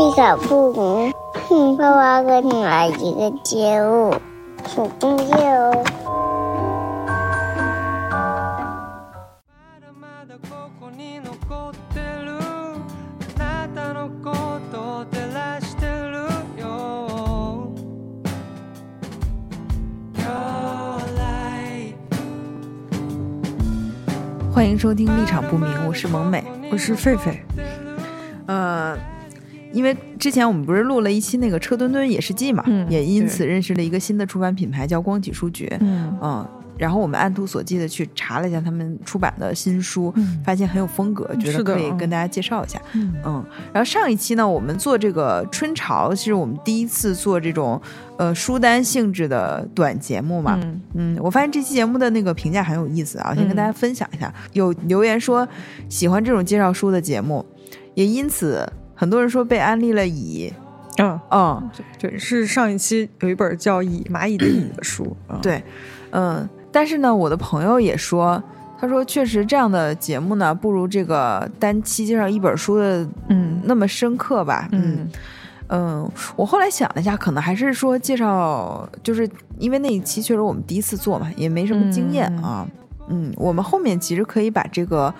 丽卡布姆，哼，爸爸给你来一个节目，手工业哦。まだここに残ってるあなたのこと照らしてるよ Your light 欢迎收听立场不明，我是萌美。我是狒狒，呃， 因为之前我们不是录了一期那个车墩墩野事记嘛，嗯也因此认识了一个新的出版品牌叫光启书局。嗯嗯，然后我们按图索骥的去查了一下他们出版的新书，嗯发现很有风格，觉得可以嗯跟大家介绍一下。嗯嗯，然后上一期呢，我们做这个春潮，是我们第一次做这种呃书单性质的短节目嘛。嗯嗯，我发现这期节目的那个评价很有意思啊，先跟嗯大家分享一下。有留言说喜欢这种介绍书的节目，也因此很多人说被安利了蚁。嗯，嗯，对，是上一期有一本叫《蚁蚂蚁的蚁》的书，嗯，对，嗯，但是呢，我的朋友也说，他说确实这样的节目呢，不如这个单期介绍一本书的嗯那么深刻吧。嗯嗯嗯，我后来想了一下，可能还是说介绍，就是因为那一期确实我们第一次做嘛，也没什么经验嗯啊。嗯，我们后面其实可以把这个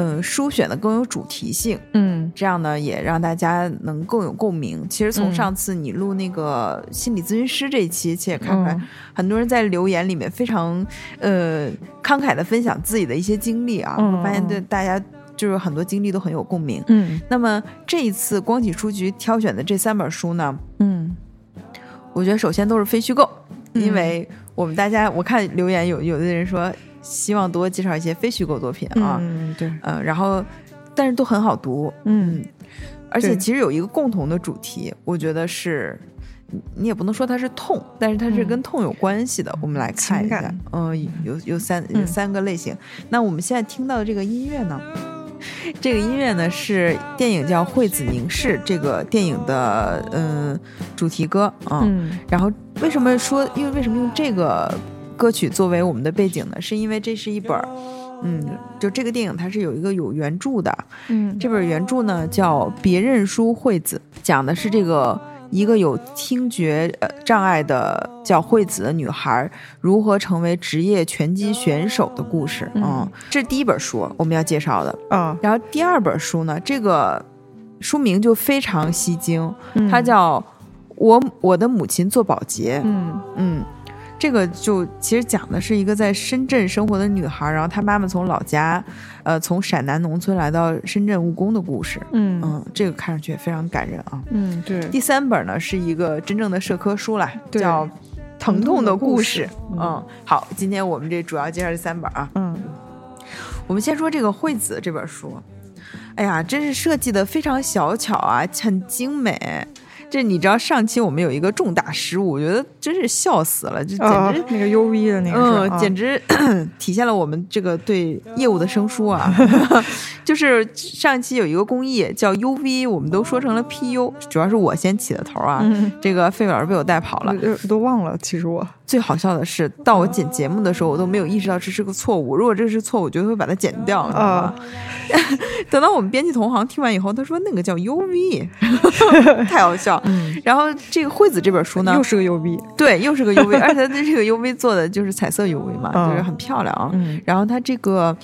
嗯书选的更有主题性。嗯这样呢，也让大家能更有共鸣。其实从嗯上次你录那个心理咨询师这一期，其实也看出来，嗯很多人在留言里面非常呃慷慨的分享自己的一些经历啊，嗯我发现对大家就是很多经历都很有共鸣。嗯那么这一次光启书局挑选的这三本书呢，嗯我觉得首先都是非虚构，嗯因为我们大家我看留言有有的人说希望多介绍一些非虚构作品啊，嗯对，嗯、然后但是都很好读，嗯。而且其实有一个共同的主题，我觉得是，你你也不能说它是痛，但是它是嗯。跟痛有关系的。我们来看一下。嗯、有有三有嗯。三个类型。那我们现在听到的这个音乐呢，这个音乐呢是电影叫《惠子凝视》这个电影的嗯主题歌啊。嗯。然后为什么说，因为为什么用这个歌曲作为我们的背景呢？是因为这是一本儿。嗯，就这个电影它是有一个有原著的，嗯这本原著呢叫《别认输惠子》，讲的是这个一个有听觉呃障碍的叫惠子的女孩如何成为职业拳击选手的故事。嗯这是第一本书我们要介绍的。嗯，然后第二本书呢，这个书名就非常吸睛，嗯它叫《我我的母亲做保洁》。嗯嗯，这个就其实讲的是一个在深圳生活的女孩，然后她妈妈从老家，呃，从陕南农村来到深圳务工的故事。嗯嗯，这个看上去也非常感人啊。嗯对，第三本呢是一个真正的社科书啦，叫《疼痛的故事》。嗯嗯，好，今天我们这主要介绍这三本啊。嗯我们先说这个惠子这本书，哎呀，真是设计的非常小巧啊，很精美。这你知道上期我们有一个重大失误，我觉得真是笑死了，这简啊直、那个 U V 的那个简直 体现了我们这个对业务的生疏啊！就是上期有一个公益叫 UV，我们都说成了 PU，主要是我先起的头啊。嗯这个费老师被我带跑了。都忘了，其实我最好笑的是，到我剪节目的时候，我都没有意识到这是个错误。如果这是错误，我就会把它剪掉。啊，等到我们编辑同行听完以后，他说那个叫 UV，太好笑。嗯然后这个惠子这本书呢又，是个 U V，对，又是个 UV，而且它这个 UV 做的就是彩色 UV 嘛，嗯就是很漂亮啊。嗯然后它这个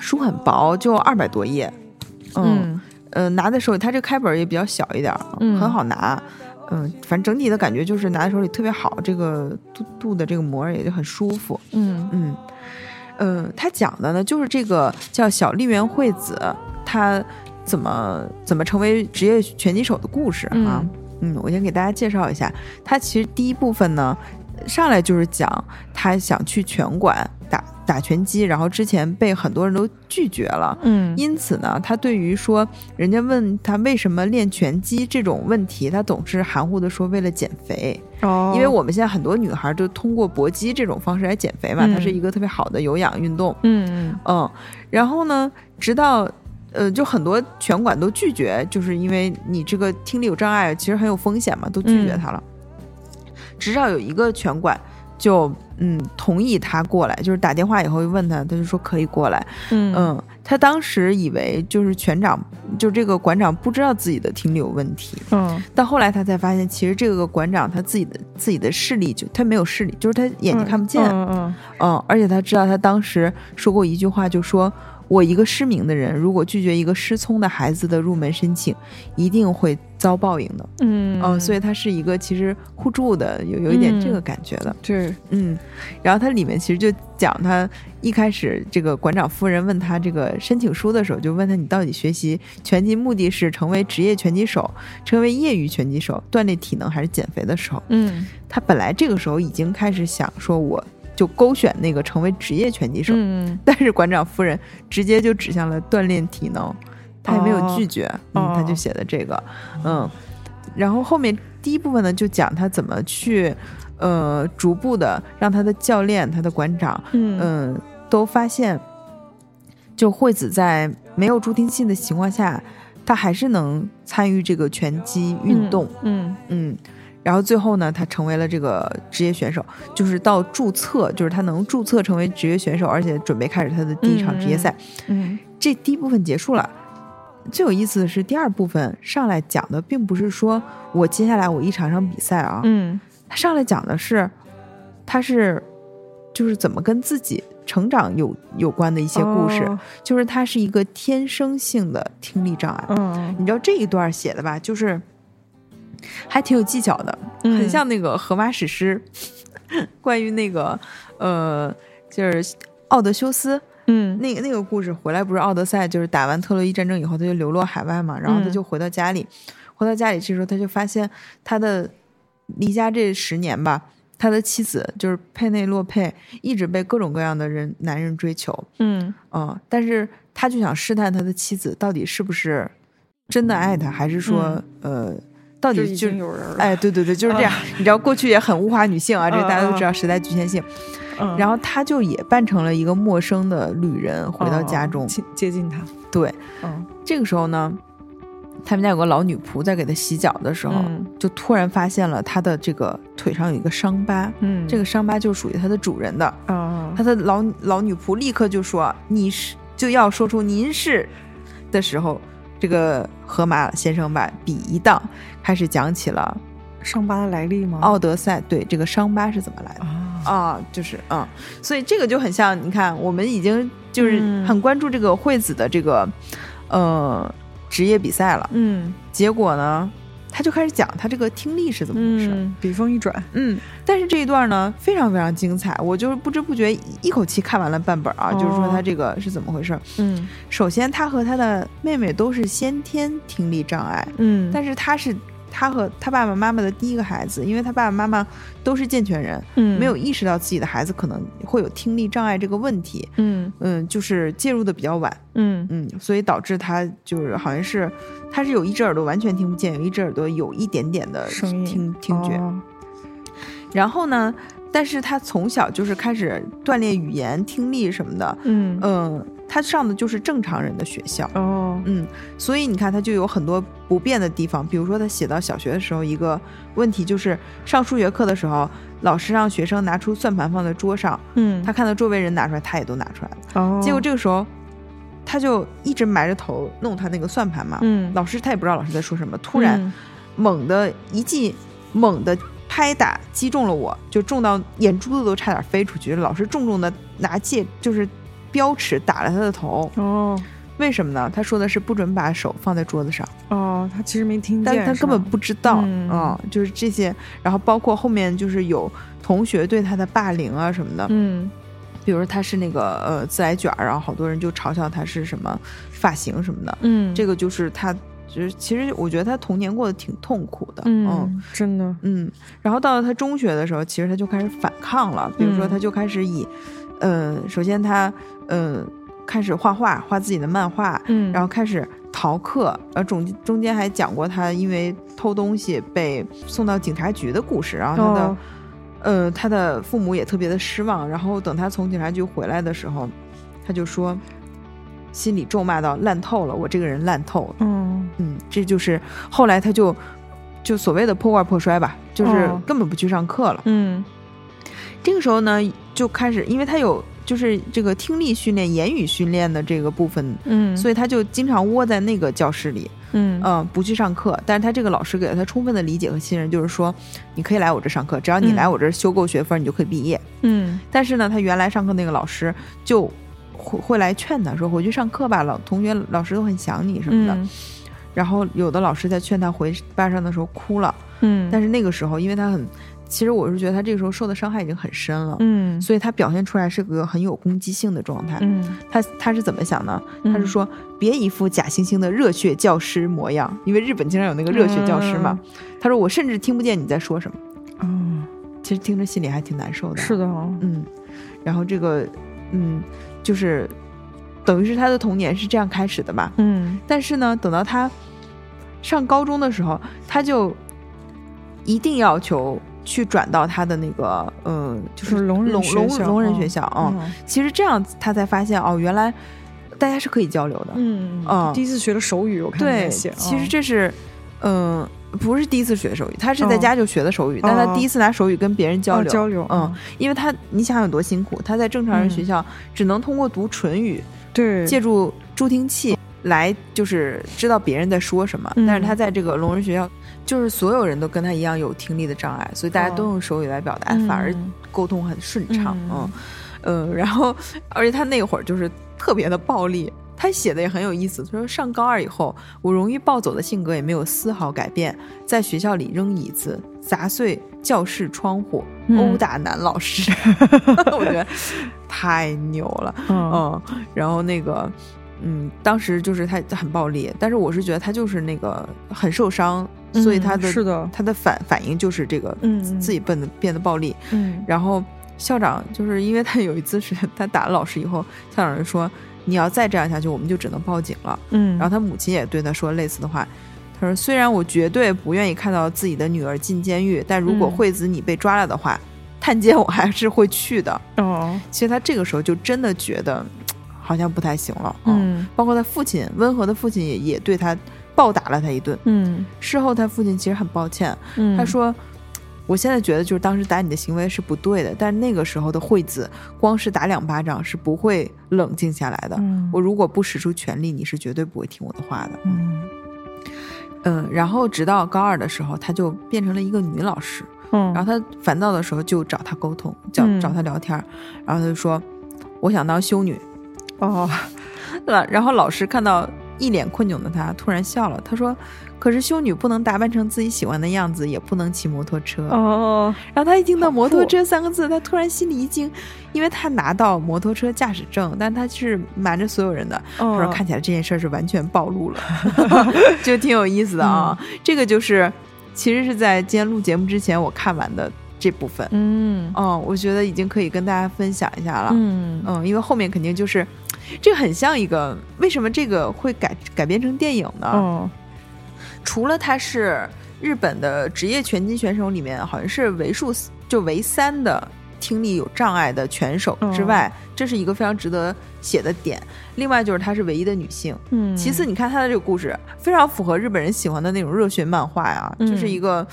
书很薄，就二百多页，嗯，嗯呃，拿在手里，它这开本也比较小一点，嗯很好拿。嗯，反正整体的感觉就是拿在手里特别好，这个镀镀的这个膜儿也就很舒服。嗯嗯，嗯，他讲的呢就是这个叫小笠原惠子，她怎么怎么成为职业拳击手的故事啊。嗯我先给大家介绍一下，它其实第一部分呢，上来就是讲他想去拳馆打打拳击，然后之前被很多人都拒绝了。嗯因此呢，他对于说人家问他为什么练拳击这种问题，他总是含糊的说为了减肥。哦，因为我们现在很多女孩都通过搏击这种方式来减肥嘛，嗯它是一个特别好的有氧运动。嗯嗯，然后呢，直到呃，就很多拳馆都拒绝，就是因为你这个听力有障碍，其实很有风险嘛，都拒绝他了。直到有一个拳馆就嗯同意他过来，就是打电话以后问他，他就说可以过来。嗯。嗯，他当时以为就是拳长，就这个馆长不知道自己的听力有问题，嗯。但后来他才发现，其实这个馆长他自己的自己的视力就他没有视力，就是他眼睛看不见，嗯嗯。嗯，而且他知道他当时说过一句话，就说我一个失明的人，如果拒绝一个失聪的孩子的入门申请，一定会遭报应的。嗯嗯，所以他是一个其实互助的，有有一点这个嗯感觉的。对，嗯，然后它里面其实就讲他一开始这个馆长夫人问他这个申请书的时候，就问他你到底学习拳击目的是成为职业拳击手，成为业余拳击手，锻炼体能还是减肥的时候，嗯他本来这个时候已经开始想说我就勾选那个成为职业拳击手，嗯。但是馆长夫人直接就指向了锻炼体能，他也没有哦拒绝，哦嗯，他就写的这个，嗯，然后后面第一部分呢就讲他怎么去，呃，逐步的让他的教练、他的馆长，嗯。嗯，都发现，就惠子在没有助听器的情况下，他还是能参与这个拳击运动，嗯。嗯，然后最后呢，他成为了这个职业选手，就是到注册，就是他能注册成为职业选手，而且准备开始他的第一场职业赛。嗯这第一部分结束了。最有意思的是第二部分上来讲的，并不是说我接下来我一场场比赛啊，嗯他上来讲的是，他是就是怎么跟自己成长有有关的一些故事，哦就是他是一个天生性的听力障碍。嗯你知道这一段写的吧，就是还挺有技巧的，嗯。很像那个《荷马史诗 》关于那个呃，就是奥德修斯嗯。那个那个故事回来，不是奥德赛就是打完特洛伊战争以后，他就流落海外嘛，然后他嗯。就回到家里，回到家里这时候他就发现他的离家这十年吧。他的妻子就是佩内洛佩，一直被各种各样的人男人追求，嗯。嗯，但是他就想试探他的妻子到底是不是真的爱他，还是说、呃，到底就经有人了，哎，对对对，就是这样。你知道过去也很物化女性啊，这个大家都知道时代局限性。嗯然后他就也扮成了一个陌生的旅人回到家中。哦接近他，对，嗯这个时候呢，他们家有个老女仆在给他洗脚的时候，嗯就突然发现了他的这个腿上有一个伤疤，嗯这个伤疤就属于他的主人的。啊他的老老女仆立刻就说：“你是就要说出您是。”的时候，这个河马先生把笔一荡，开始讲起了伤疤的来历吗？奥德赛对这个伤疤是怎么来的。啊啊，就是嗯，所以这个就很像，你看，我们已经就是嗯很关注这个惠子的这个、呃职业比赛了，嗯结果呢，他就开始讲他这个听力是怎么回事。嗯，笔锋一转，嗯，但是这一段呢非常非常精彩，我就是不知不觉一口气看完了半本啊，就是说他哦这个是怎么回事。嗯。首先，他和他的妹妹都是先天听力障碍，嗯，但是他是他和他爸爸妈妈的第一个孩子，因为他爸爸妈妈都是健全人，嗯。没有意识到自己的孩子可能会有听力障碍这个问题，嗯。嗯，就是介入的比较晚，嗯。嗯，所以导致他就是好像是他是有一只耳朵完全听不见，有一只耳朵有一点点的听听觉，哦。然后呢，但是他从小就是开始锻炼语言、听力什么的，嗯。嗯，他上的就是正常人的学校，哦嗯，所以你看，他就有很多不便的地方。比如说，他写到小学的时候，一个问题就是上数学课的时候，老师让学生拿出算盘放在桌上，嗯他看到周围人拿出来，他也都拿出来了。哦，结果这个时候，他就一直埋着头弄他那个算盘嘛。嗯老师他也不知道老师在说什么，突然嗯猛的一记猛的拍打击中了我，就中到眼珠子都差点飞出去。老师重重的拿戒就是标尺打了他的头。哦为什么呢？他说的是不准把手放在桌子上，哦，他其实没听见，但他根本不知道，嗯，就是这些，然后包括后面就是有同学对他的霸凌啊什么的，嗯比如说他是那个呃自来卷儿，然后好多人就嘲笑他是什么发型什么的，嗯这个就是他，就是其实我觉得他童年过得挺痛苦的，嗯真的嗯，然后到了他中学的时候，其实他就开始反抗了。比如说，他就开始以，呃，首先他，呃，开始画画，画自己的漫画，嗯然后开始逃课，呃，中中间还讲过他因为偷东西被送到警察局的故事。然后他的，哦呃，他的父母也特别的失望。然后等他从警察局回来的时候，他就说，心里咒骂到烂透了，我这个人烂透了。嗯嗯，这就是后来他就就所谓的破罐破摔吧，就是哦根本不去上课了。嗯这个时候呢，就开始，因为他有就是这个听力训练、言语训练的这个部分，嗯，所以他就经常窝在那个教室里，嗯嗯，不去上课。但是他这个老师给了他充分的理解和信任，就是说你可以来我这上课，只要你嗯来我这儿修够学分，你就可以毕业。嗯但是呢，他原来上课那个老师就会会来劝他说回去上课吧，老同学老师都很想你什么的。嗯然后有的老师在劝他回班上的时候哭了，嗯，但是那个时候因为他很，其实我是觉得他这个时候受的伤害已经很深了。嗯所以他表现出来是个很有攻击性的状态。嗯他他是怎么想呢？他是说别一副假惺惺的热血教师模样，因为日本经常有那个热血教师嘛。他说我甚至听不见你在说什么，嗯，其实听着心里还挺难受的。是的哦，嗯，然后这个嗯，就是等于是他的童年是这样开始的吧。嗯但是呢，等到他上高中的时候，他就一定要求去转到他的那个呃，就是是聋人聋聋聋人哦学校啊、嗯。其实这样他才发现哦，原来大家是可以交流的。嗯嗯。第一次学的手语，我看你对，在写，其实嗯。这是嗯、不是第一次学手语，他是在哦家就学的手语，但他哦第一次拿手语跟别人交流。哦交流，嗯，因为他你想想有多辛苦，他在正常人学校只能通过读唇语，对，借助助听器来就是知道别人在说什么。嗯。但是他在这个聋人学校，就是所有人都跟他一样有听力的障碍，所以大家都哦用手语来表达，嗯反而沟通很顺畅。嗯嗯呃，然后而且他那会儿就是特别的暴力。他写的也很有意思，他说上高二以后，我容易暴走的性格也没有丝毫改变，在学校里扔椅子、砸碎教室窗户、嗯殴打男老师，我觉得太牛了。嗯嗯，然后那个，嗯，当时就是他很暴力，但是我是觉得他就是那个很受伤，所以他的嗯是的他的反反应就是这个，嗯嗯自己变得变得暴力。嗯然后校长就是因为他有一次是他打了老师以后，校长就说你要再这样下去，我们就只能报警了。嗯，然后他母亲也对他说类似的话。他说：“虽然我绝对不愿意看到自己的女儿进监狱，但如果嗯惠子你被抓了的话，探监我还是会去的。哦，其实他这个时候就真的觉得好像不太行了，嗯包括他父亲温和的父亲也也对他暴打了他一顿。嗯事后他父亲其实很抱歉，嗯，他说：“我现在觉得就是当时打你的行为是不对的，但那个时候的惠子光是打两巴掌是不会冷静下来的。嗯我如果不使出全力，你是绝对不会听我的话的。”嗯嗯，然后直到高二的时候，他就变成了一个女老师。嗯，然后他烦躁的时候就找他沟通，找嗯找他聊天儿，然后他就说：“我想当修女。”哦？然后老师看到一脸困窘的他，突然笑了。他说：“可是修女不能打扮成自己喜欢的样子，也不能骑摩托车。哦，然后他一听到“摩托车”三个字，他突然心里一惊，因为他拿到摩托车驾驶证，但他是瞒着所有人的。他说：“哦看起来这件事儿是完全暴露了，就挺有意思的啊。这个就是，其实是在今天录节目之前我看完的这部分。嗯哦，我觉得已经可以跟大家分享一下了。嗯嗯，因为后面肯定就是，这个很像一个，为什么这个会改改编成电影呢？嗯除了他是日本的职业拳击选手里面好像是为数就为三的听力有障碍的拳手之外，这是一个非常值得写的点。另外就是她是唯一的女性。嗯，其次，你看她的这个故事非常符合日本人喜欢的那种热血漫画呀，嗯就是一个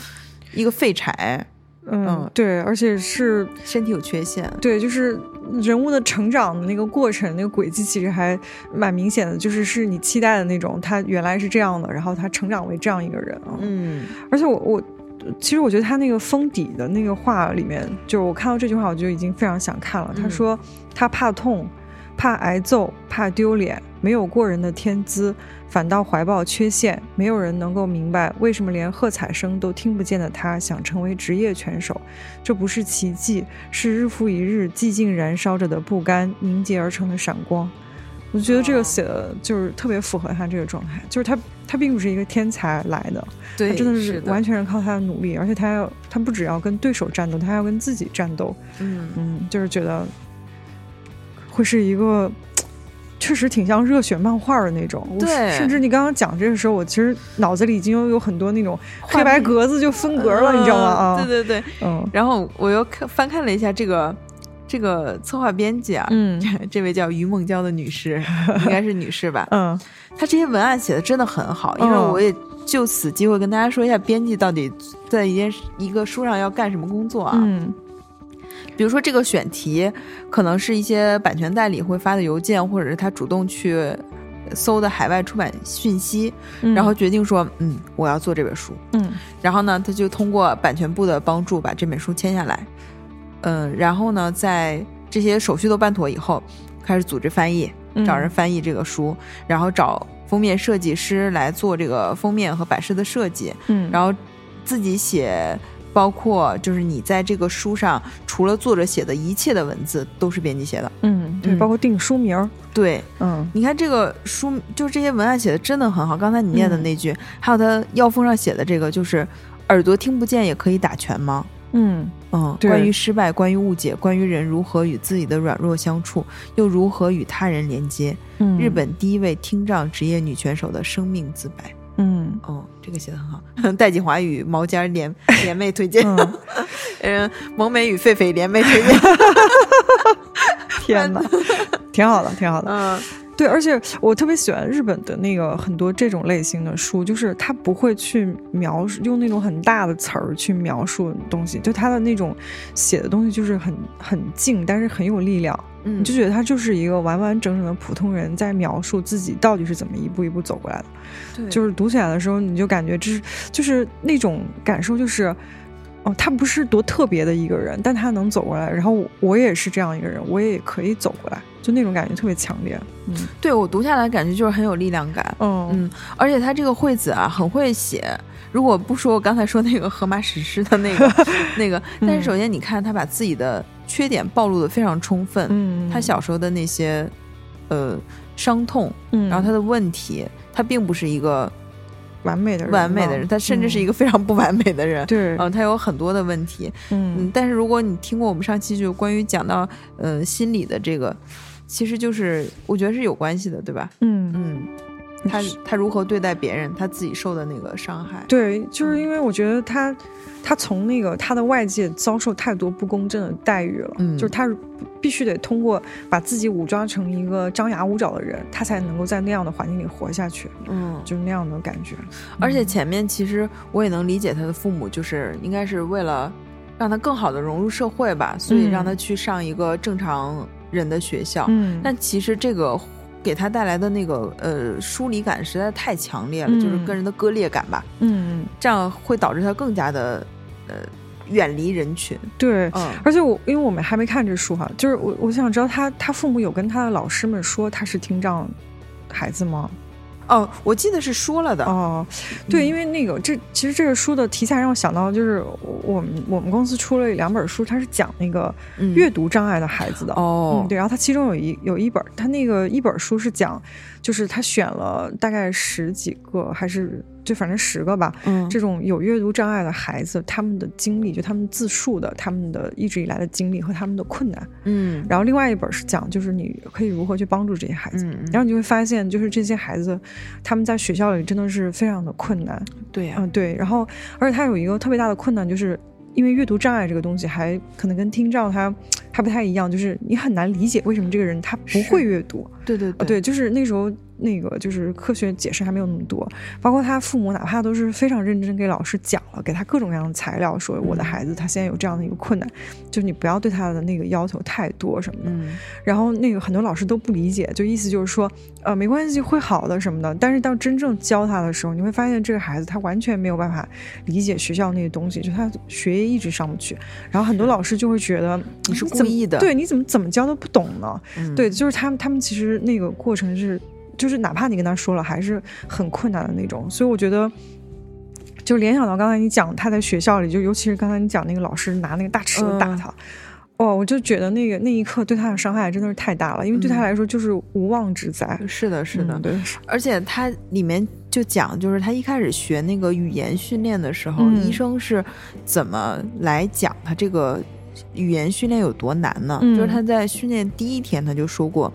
一个废柴，嗯嗯对，而且是身体有缺陷。对，就是人物的成长的那个过程，那个轨迹其实还蛮明显的，就是是你期待的那种，他原来是这样的，然后他成长为这样一个人啊。嗯而且我我其实我觉得他那个封底的那个话里面，就是我看到这句话，我就已经非常想看了。他嗯说他怕痛，怕挨揍，怕丢脸，没有过人的天资，反倒怀抱缺陷。没有人能够明白为什么连喝彩声都听不见的他想成为职业拳手。这不是奇迹，是日复一日寂静燃烧着的不甘凝结而成的闪光。我觉得这个写的就是特别符合他这个状态，就是他他并不是一个天才来的，他真的是是完全是靠他的努力，而且他要他不只要跟对手战斗，他还要跟自己战斗。嗯嗯，就是觉得会是一个确实挺像热血漫画的那种。对甚至你刚刚讲这个时候，我其实脑子里已经有有很多那种黑白格子就分格了，你知道吗？啊，对对对。嗯然后我又看翻看了一下这个这个策划编辑啊，嗯 这位叫于梦娇的女士，应该是女士吧？嗯她这些文案写的真的很好，因为哦我也就此机会跟大家说一下，编辑到底在一件一个书上要干什么工作啊？嗯比如说这个选题，可能是一些版权代理会发的邮件，或者是他主动去搜的海外出版讯息，然后决定说，嗯，我要做这本书。嗯然后呢，他就通过版权部的帮助把这本书签下来。嗯，然后呢，在这些手续都办妥以后，开始组织翻译，嗯找人翻译这个书，然后找封面设计师来做这个封面和版式的设计，嗯，然后自己写，包括就是你在这个书上除了作者写的一切的文字都是编辑写的。嗯对，嗯包括定书名儿，对，嗯你看这个书，就是这些文案写的真的很好。刚才你念的那句，还有他腰封上写的这个，就是耳朵听不见也可以打拳吗？嗯嗯，关于失败，关于误解，关于人如何与自己的软弱相处，又如何与他人连接。嗯，日本第一位听障职业女拳手的生命自白。嗯哦，这个写的很好。戴锦华与毛尖儿联 联袂推荐，嗯，嗯，萌美与狒狒联袂推荐。天哪，挺好的，挺好的。嗯对，而且我特别喜欢日本的那个很多这种类型的书，就是他不会去描述用那种很大的词儿去描述东西，就他的那种写的东西就是很很静，但是很有力量。嗯你就觉得他就是一个完完整整的普通人在描述自己到底是怎么一步一步走过来的。对，就是读起来的时候，你就感觉这是就是那种感受，就是哦，他不是多特别的一个人，但他能走过来，然后我我也是这样一个人，我也可以走过来，就那种感觉特别强烈。嗯对我读下来感觉就是很有力量感。嗯嗯，而且他这个惠子啊，很会写。如果不说我刚才说那个荷马史诗的那个 那个，但是首先你看他把自己的缺点暴露的非常充分。嗯，他小时候的那些呃伤痛，嗯，然后他的问题，他并不是一个完美的人，完美的人，他甚至是一个非常不完美的人。对，嗯，他有很多的问题。嗯嗯，但是如果你听过我们上期就关于讲到呃心理的这个，其实就是我觉得是有关系的，对吧？嗯嗯，他他如何对待别人，他自己受的那个伤害。对，就是因为我觉得他，他从那个他的外界遭受太多不公正的待遇了，嗯。就是他必须得通过把自己武装成一个张牙舞爪的人，他才能够在那样的环境里活下去，嗯，就是那样的感觉。而且前面其实我也能理解他的父母，就是应该是为了让他更好的融入社会吧，所以嗯让他去上一个正常人的学校。嗯，但其实这个给他带来的那个呃疏离感实在太强烈了，嗯就是跟人的割裂感吧，嗯，这样会导致他更加的呃远离人群。对。嗯而且我，因为我们还没看这书哈，就是我我想知道他他父母有跟他的老师们说他是听障孩子吗？哦，我记得是说了的。哦，对，嗯因为那个这其实这个书的题材让我想到，就是我我们我们公司出了两本书，它是讲那个嗯阅读障碍的孩子的。哦嗯，对，然后它其中有一有一本，它那个一本书是讲，就是他选了大概十几个，还是就反正十个吧，嗯这种有阅读障碍的孩子，他们的经历，就他们自述的，他们的一直以来的经历和他们的困难。嗯然后另外一本是讲，就是你可以如何去帮助这些孩子。嗯，然后你就会发现，就是这些孩子，他们在学校里真的是非常的困难，对呀、嗯，对。然后，而且他有一个特别大的困难，就是因为阅读障碍这个东西，还可能跟听障它还不太一样，就是你很难理解为什么这个人他不会阅读。对对啊，对，就是那时候那个就是科学解释还没有那么多，包括他父母哪怕都是非常认真给老师讲了，给他各种各样的材料，说我的孩子他现在有这样的一个困难，就是你不要对他的那个要求太多什么的。嗯然后那个很多老师都不理解，就意思就是说，呃，没关系，会好的什么的。但是到真正教他的时候，你会发现这个孩子他完全没有办法理解学校那些东西，就他学业一直上不去。然后很多老师就会觉得你是故意的对，你怎么怎么教都不懂呢？嗯对，就是他们他们其实那个过程是，就是哪怕你跟他说了，还是很困难的那种。所以我觉得。就联想到刚才你讲他在学校里，就尤其是刚才你讲那个老师拿那个大尺子打嗯他，哦，我就觉得那个那一刻对他的伤害真的是太大了，因为对他嗯来说就是无妄之灾。是的，是的，嗯对，而且他里面就讲，就是他一开始学那个语言训练的时候，嗯医生是怎么来讲他这个语言训练有多难呢？嗯就是他在训练第一天他就说过，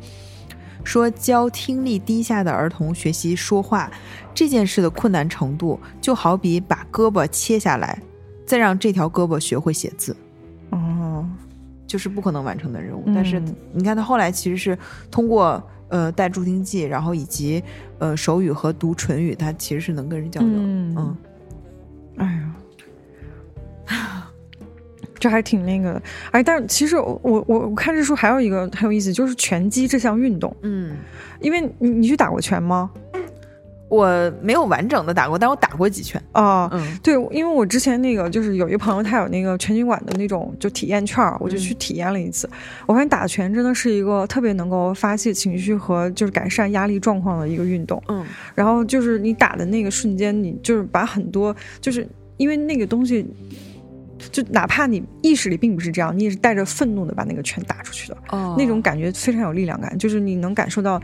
说教听力低下的儿童学习说话这件事的困难程度，就好比把胳膊切下来，再让这条胳膊学会写字。哦，就是不可能完成的任务。但是嗯你看，他后来其实是通过呃带助听器，然后以及呃手语和读唇语，他其实是能跟人交流。嗯嗯哎呀，这还挺那个的。哎，但是其实我我我我看这书还有一个很有意思，就是拳击这项运动，嗯，因为你你去打过拳吗？我没有完整的打过，但我打过几拳。啊、嗯对，因为我之前那个就是有一个朋友，他有那个拳击馆的那种就体验券儿，我就去体验了一次。我发现打拳真的是一个特别能够发泄情绪和就是改善压力状况的一个运动。嗯然后就是你打的那个瞬间，你就是把很多就是因为那个东西。就哪怕你意识里并不是这样，你也是带着愤怒的把那个拳打出去的，哦那种感觉非常有力量感，就是你能感受到，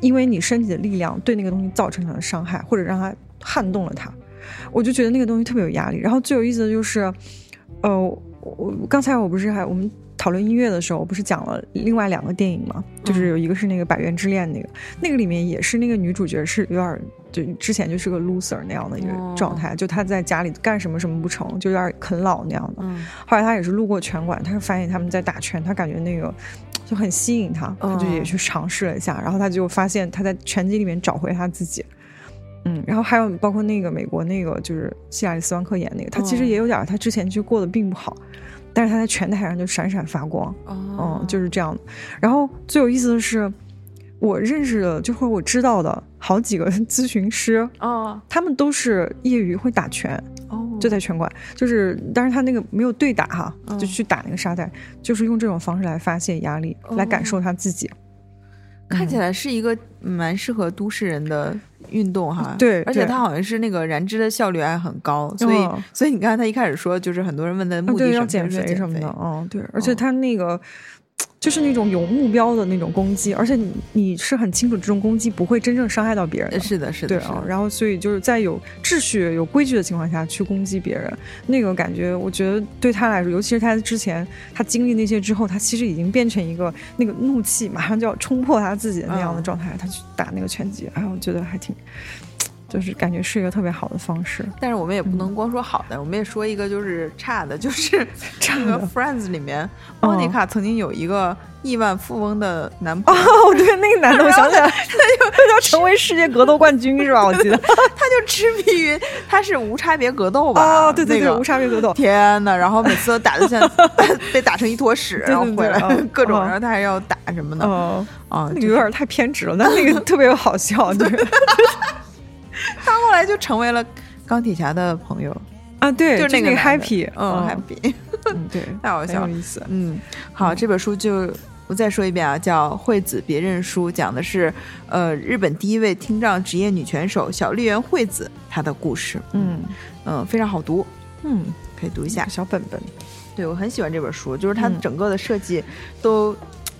因为你身体的力量对那个东西造成了伤害，或者让它撼动了它，我就觉得那个东西特别有压力。然后最有意思的就是，呃，我我刚才我不是还我们讨论音乐的时候，我不是讲了另外两个电影嘛，就是有一个是那个《百元之恋》那个，那个里面也是那个女主角是有点儿就之前就是个 loser 那样的一个哦状态，就她在家里干什么什么不成，就有点啃老那样的。嗯。后来她也是路过拳馆，她就发现他们在打拳，她感觉那个就很吸引她，她就也去尝试了一下，然后她就发现她在拳击里面找回她自己。嗯，然后还有包括那个美国那个就是希拉里斯万克演那个，他其实哦。也有点儿，他之前就过得并不好，但是他在拳台上就闪闪发光，哦。嗯，就是这样的。然后最有意思的是，我认识的就或者我知道的好几个 咨询师，哦。他们都是业余会打拳，哦，就在拳馆，就是，但是他那个没有对打哈，嗯就去打那个沙袋，就是用这种方式来发泄压力，来感受他自己。看起来是一个蛮适合都市人的运动哈。对对而且它好像是那个燃脂的效率还很高，所以、嗯所以你看他一开始说，就是很多人问的目的是什么要减肥什么的，肥嗯，对，而且他那个。就是那种有目标的那种攻击，而且你你是很清楚这种攻击不会真正伤害到别人是的，是的，对啊，然后所以就是在有秩序、有规矩的情况下去攻击别人，那个感觉，我觉得对他来说，尤其是他之前他经历那些之后，他其实已经变成一个那个怒气马上就要冲破他自己的那样的嗯。状态，他去打那个拳击，哎，我觉得还挺，就是感觉是一个特别好的方式。但是我们也不能光说好的，我们也说一个就是差的，就是 这个 Friends 里面，哦莫妮卡曾经有一个亿万富翁的男朋友，哦，对，那个男的，我想起来，他就要成为世界格斗冠军是吧？我记得。他就痴迷于他是无差别格斗吧？哦，对对对，那个无差别格斗。天呐，然后每次都打的像被打成一坨屎，然后回来各种，嗯然后他还要打什么的哦，啊？那就个有点太偏执了，但那个特别好笑，就是 他后来就成为了钢铁侠的朋友，啊，对，就是那那个 happy，嗯，happy，嗯，对，太好笑了。有意思。嗯，好，这本书就我再说一遍啊，叫《惠子别认输》，讲的是呃日本第一位听障职业女拳手小笠原惠子她的故事。嗯嗯，非常好读，嗯，可以读一下。小本本，对我很喜欢这本书，就是它嗯整个的设计都。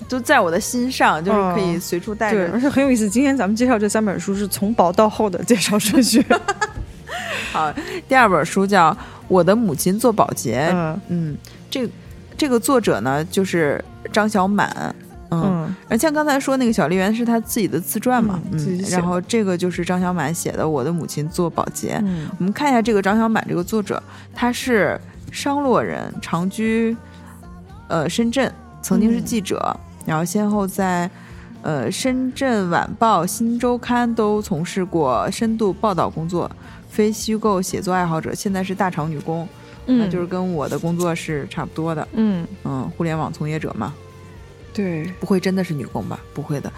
都在我的心上，就是可以哦随处带对，着。而且很有意思。今天咱们介绍这三本书是从薄到厚的介绍顺序。好，第二本书叫《我的母亲做保洁》。嗯嗯，这这个作者呢就是张小满。嗯，嗯而像刚才说那个小丽媛是他自己的自传嘛，嗯然后这个就是张小满写的《我的母亲做保洁》。嗯我们看一下这个张小满这个作者，他是商洛人，长居呃深圳，曾经是嗯记者，然后先后在呃深圳晚报、新周刊都从事过深度报道工作，非虚构写作爱好者，现在是大厂女工，那嗯，就是跟我的工作是差不多的，嗯，嗯，互联网从业者嘛，对，不会真的是女工吧？不会的，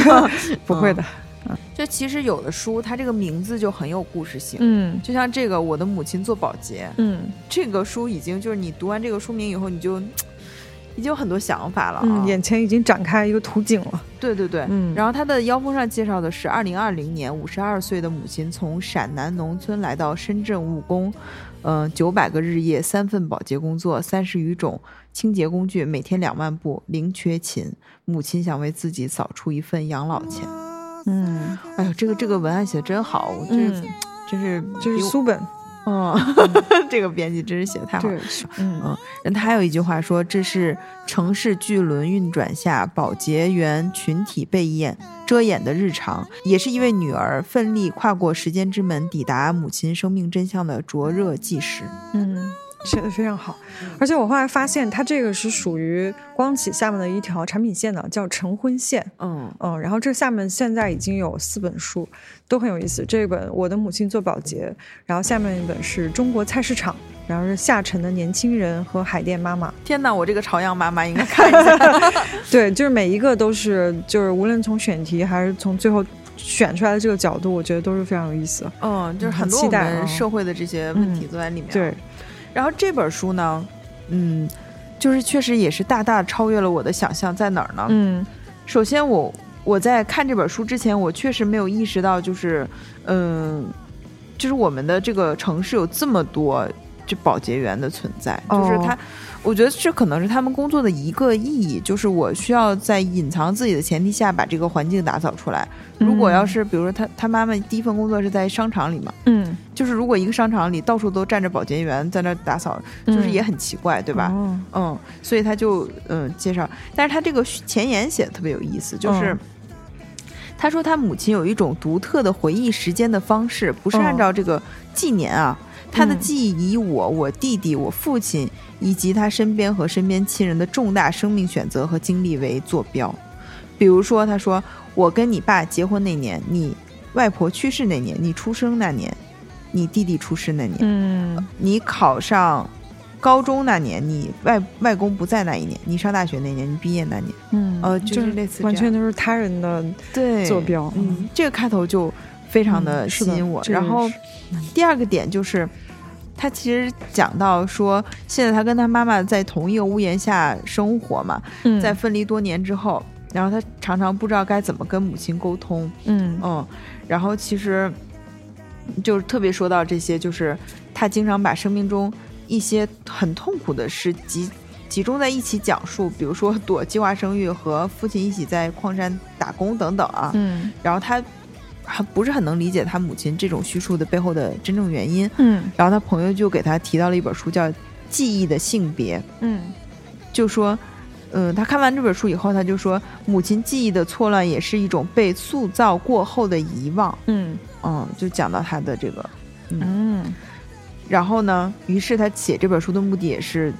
不会的。嗯、就其实有的书，它这个名字就很有故事性。嗯。就像这个，我的母亲做保洁，嗯。这个书已经就是你读完这个书名以后，你就已经有很多想法了啊。嗯，眼前已经展开一个图景了。对对对，嗯然后他的腰封上介绍的是，二零二零年五十二岁的母亲从陕南农村来到深圳务工，嗯、九百个日夜，三份保洁工作，三十余种清洁工具，每天两万步，零缺勤。母亲想为自己扫出一份养老钱。嗯，哎呦，这个这个文案写的真好，我真、嗯真是就是苏本。嗯，这个编辑真是写的太好了。对，嗯他还有一句话说，这是城市巨轮运转下保洁员群体被掩遮掩的日常，也是一位女儿奋力跨过时间之门，抵达母亲生命真相的灼热纪实。嗯写的非常好，而且我后来发现，它这个是属于光启下面的一条产品线的，叫晨昏线。嗯嗯，然后这下面现在已经有四本书，都很有意思。这本《我的母亲做保洁》，然后下面一本是中国菜市场，然后是下沉的年轻人和海淀妈妈。天哪，我这个朝阳妈妈应该看一下。对，就是每一个都是，就是无论从选题还是从最后选出来的这个角度，我觉得都是非常有意思。嗯，就是很多我们社会的这些问题都在里面。对，然后这本书呢，嗯，就是确实也是大大超越了我的想象，在哪儿呢？嗯首先我我在看这本书之前，我确实没有意识到，就是嗯，就是我们的这个城市有这么多这保洁员的存在，就是哦他。我觉得这可能是他们工作的一个意义，就是我需要在隐藏自己的前提下把这个环境打扫出来。如果要是比如说他他妈妈第一份工作是在商场里嘛，嗯，就是如果一个商场里到处都站着保洁员在那打扫，就是也很奇怪，对吧？哦嗯，所以他就嗯介绍，但是他这个前言写的特别有意思，就是。嗯他说，他母亲有一种独特的回忆时间的方式，不是哦按照这个纪年啊，他的嗯。记忆以我、我弟弟、我父亲以及他身边和身边亲人的重大生命选择和经历为坐标。比如说，他说：“我跟你爸结婚那年，你外婆去世那年，你出生那年，你弟弟出世那年，嗯。你考上高中那年，你外外公不在那一年，你上大学那年，你毕业那年，嗯，呃就是类似完全都是他人的对坐标。嗯，这个开头就非常的吸引我。这个然后第二个点就是，他其实讲到说，现在他跟他妈妈在同一个屋檐下生活嘛，嗯在分离多年之后，然后他常常不知道该怎么跟母亲沟通，嗯嗯，然后其实就是特别说到这些，就是他经常把生命中一些很痛苦的事集集中在一起讲述，比如说躲计划生育和父亲一起在矿山打工等等啊，嗯然后他还不是很能理解他母亲这种叙述的背后的真正原因，嗯。然后他朋友就给他提到了一本书叫《记忆的性别》，嗯。就说，嗯，他看完这本书以后，他就说，母亲记忆的错乱也是一种被塑造过后的遗忘，嗯。嗯，就讲到他的这个，嗯。然后呢，于是他写这本书的目的也是，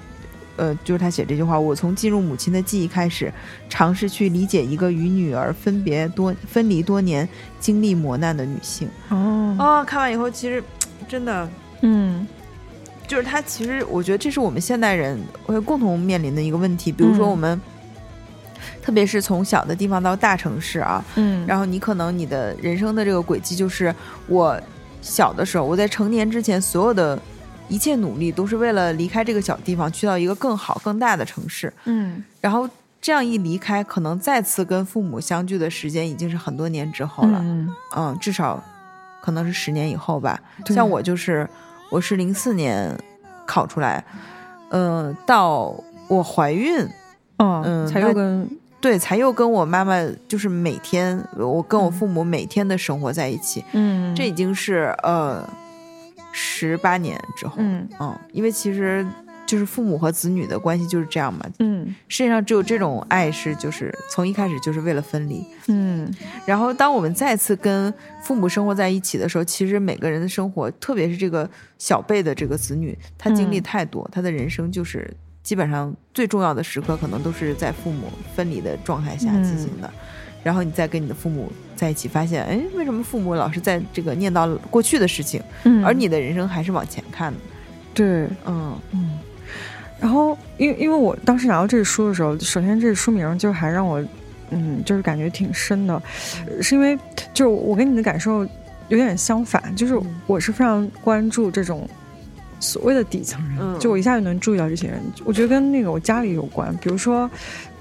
呃，就是他写这句话：我从进入母亲的记忆开始，尝试去理解一个与女儿分别多分离多年、经历磨难的女性。哦哦，看完以后，其实真的嗯就是他，其实我觉得这是我们现代人会共同面临的一个问题。比如说嗯我们，特别是从小的地方到大城市啊，嗯然后你可能你的人生的这个轨迹就是，我小的时候，我在成年之前所有的一切努力都是为了离开这个小地方，去到一个更好、更大的城市。嗯然后这样一离开，可能再次跟父母相聚的时间已经是很多年之后了。嗯嗯，至少可能是十年以后吧。像我就是，我是零四年考出来，嗯、到我怀孕，哦嗯才又跟对，才又跟我妈妈就是每天，我跟我父母每天的生活在一起，嗯这已经是呃十八年之后，嗯嗯，因为其实就是父母和子女的关系就是这样嘛。嗯世界上只有这种爱是，就是从一开始就是为了分离。嗯然后，当我们再次跟父母生活在一起的时候，其实每个人的生活，特别是这个小辈的这个子女，他经历嗯太多，他的人生就是基本上最重要的时刻，可能都是在父母分离的状态下进行的。然后你再跟你的父母在一起，发现，哎，为什么父母老是在这个念叨过去的事情，嗯，而你的人生还是往前看的？对。嗯。嗯，然后因为因为我当时拿到这个书的时候，首先这个书名就还让我嗯，就是感觉挺深的，呃是因为就是我跟你的感受有点相反，就是嗯。我是非常关注这种所谓的底层人，嗯。就我一下就能注意到这些人，我觉得跟那个我家里有关，比如说，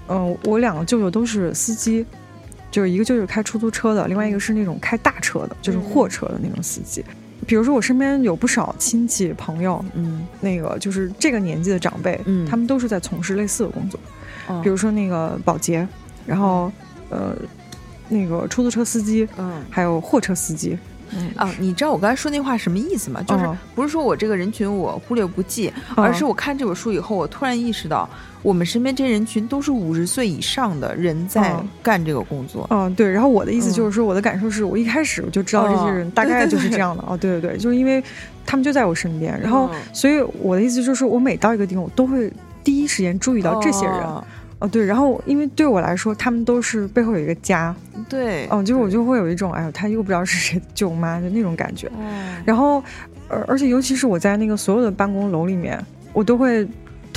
嗯、我两个舅舅都是司机。就是一个就是开出租车的，另外一个是那种开大车的，就是货车的那种司机。比如说我身边有不少亲戚朋友，嗯。那个就是这个年纪的长辈，嗯。他们都是在从事类似的工作，哦。比如说那个保洁，然后呃，那个出租车司机，嗯。还有货车司机，嗯。啊，你知道我刚才说那话什么意思吗？就是哦。不是说我这个人群我忽略不计，哦而是我看这本书以后，我突然意识到，我们身边这些人群都是五十岁以上的人在哦干这个工作。嗯，对。然后我的意思就是说，我的感受是我一开始我就知道这些人哦大概就是这样的。哦，对对对，就是因为他们就在我身边，然后嗯所以我的意思就是，我每到一个地方，我都会第一时间注意到这些人。哦哦，对。然后因为对我来说，他们都是背后有一个家。对，哦，就是我就会有一种，哎呦，他又不知道是谁的舅妈的那种感觉。嗯然后，而而且尤其是我在那个所有的办公楼里面，我都会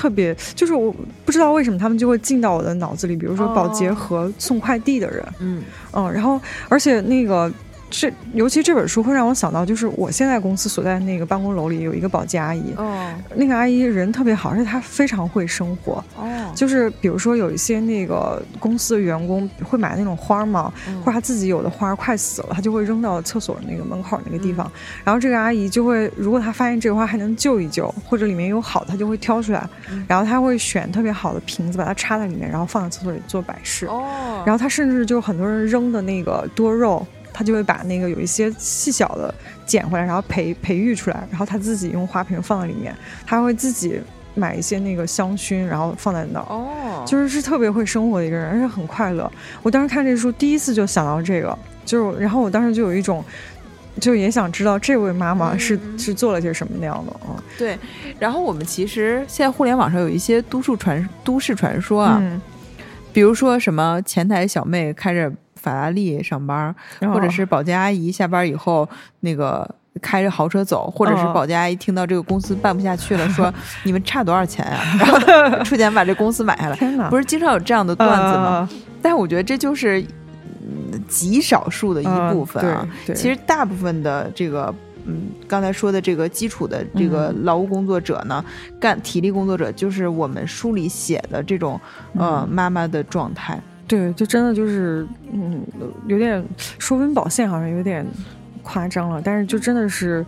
特别，就是我不知道为什么他们就会进到我的脑子里，比如说保洁哦。和送快递的人，嗯。嗯，然后而且那个这，尤其这本书会让我想到，就是我现在公司所在的那个办公楼里有一个保洁阿姨，哦那个阿姨人特别好，而且她非常会生活。哦，就是比如说有一些那个公司的员工会买那种花嘛，嗯或者他自己有的花快死了，他就会扔到厕所那个门口那个地方。嗯然后这个阿姨就会，如果她发现这个花还能救一救，或者里面有好，她就会挑出来，嗯然后她会选特别好的瓶子，把它插在里面，然后放在厕所里做摆饰。哦，然后她甚至就很多人扔的那个多肉，她就会把那个有一些细小的捡回来，然后培培育出来，然后他自己用花瓶放在里面，他会自己买一些那个香薰，然后放在那儿。哦，就是是特别会生活的一个人，而且很快乐。我当时看这书，第一次就想到这个，就是然后我当时就有一种，就也想知道这位妈妈是、嗯是做了些什么那样的啊。对。然后我们其实现在互联网上有一些都市传都市传说啊，嗯，比如说什么前台小妹开着法拉利上班，或者是保洁阿姨下班以后那个开着豪车走，或者是哦保洁阿姨听到这个公司办不下去了，说 你们差多少钱呀、然后出钱把这公司买下来。天，不是经常有这样的段子吗？呃但是我觉得这就是嗯极少数的一部分啊。其实大部分的这个。嗯，刚才说的这个基础的这个劳务工作者呢，干体力工作者，就是我们书里写的这种呃、嗯妈妈的状态。对，就真的就是嗯，有点说温饱线好像有点夸张了，但是就真的是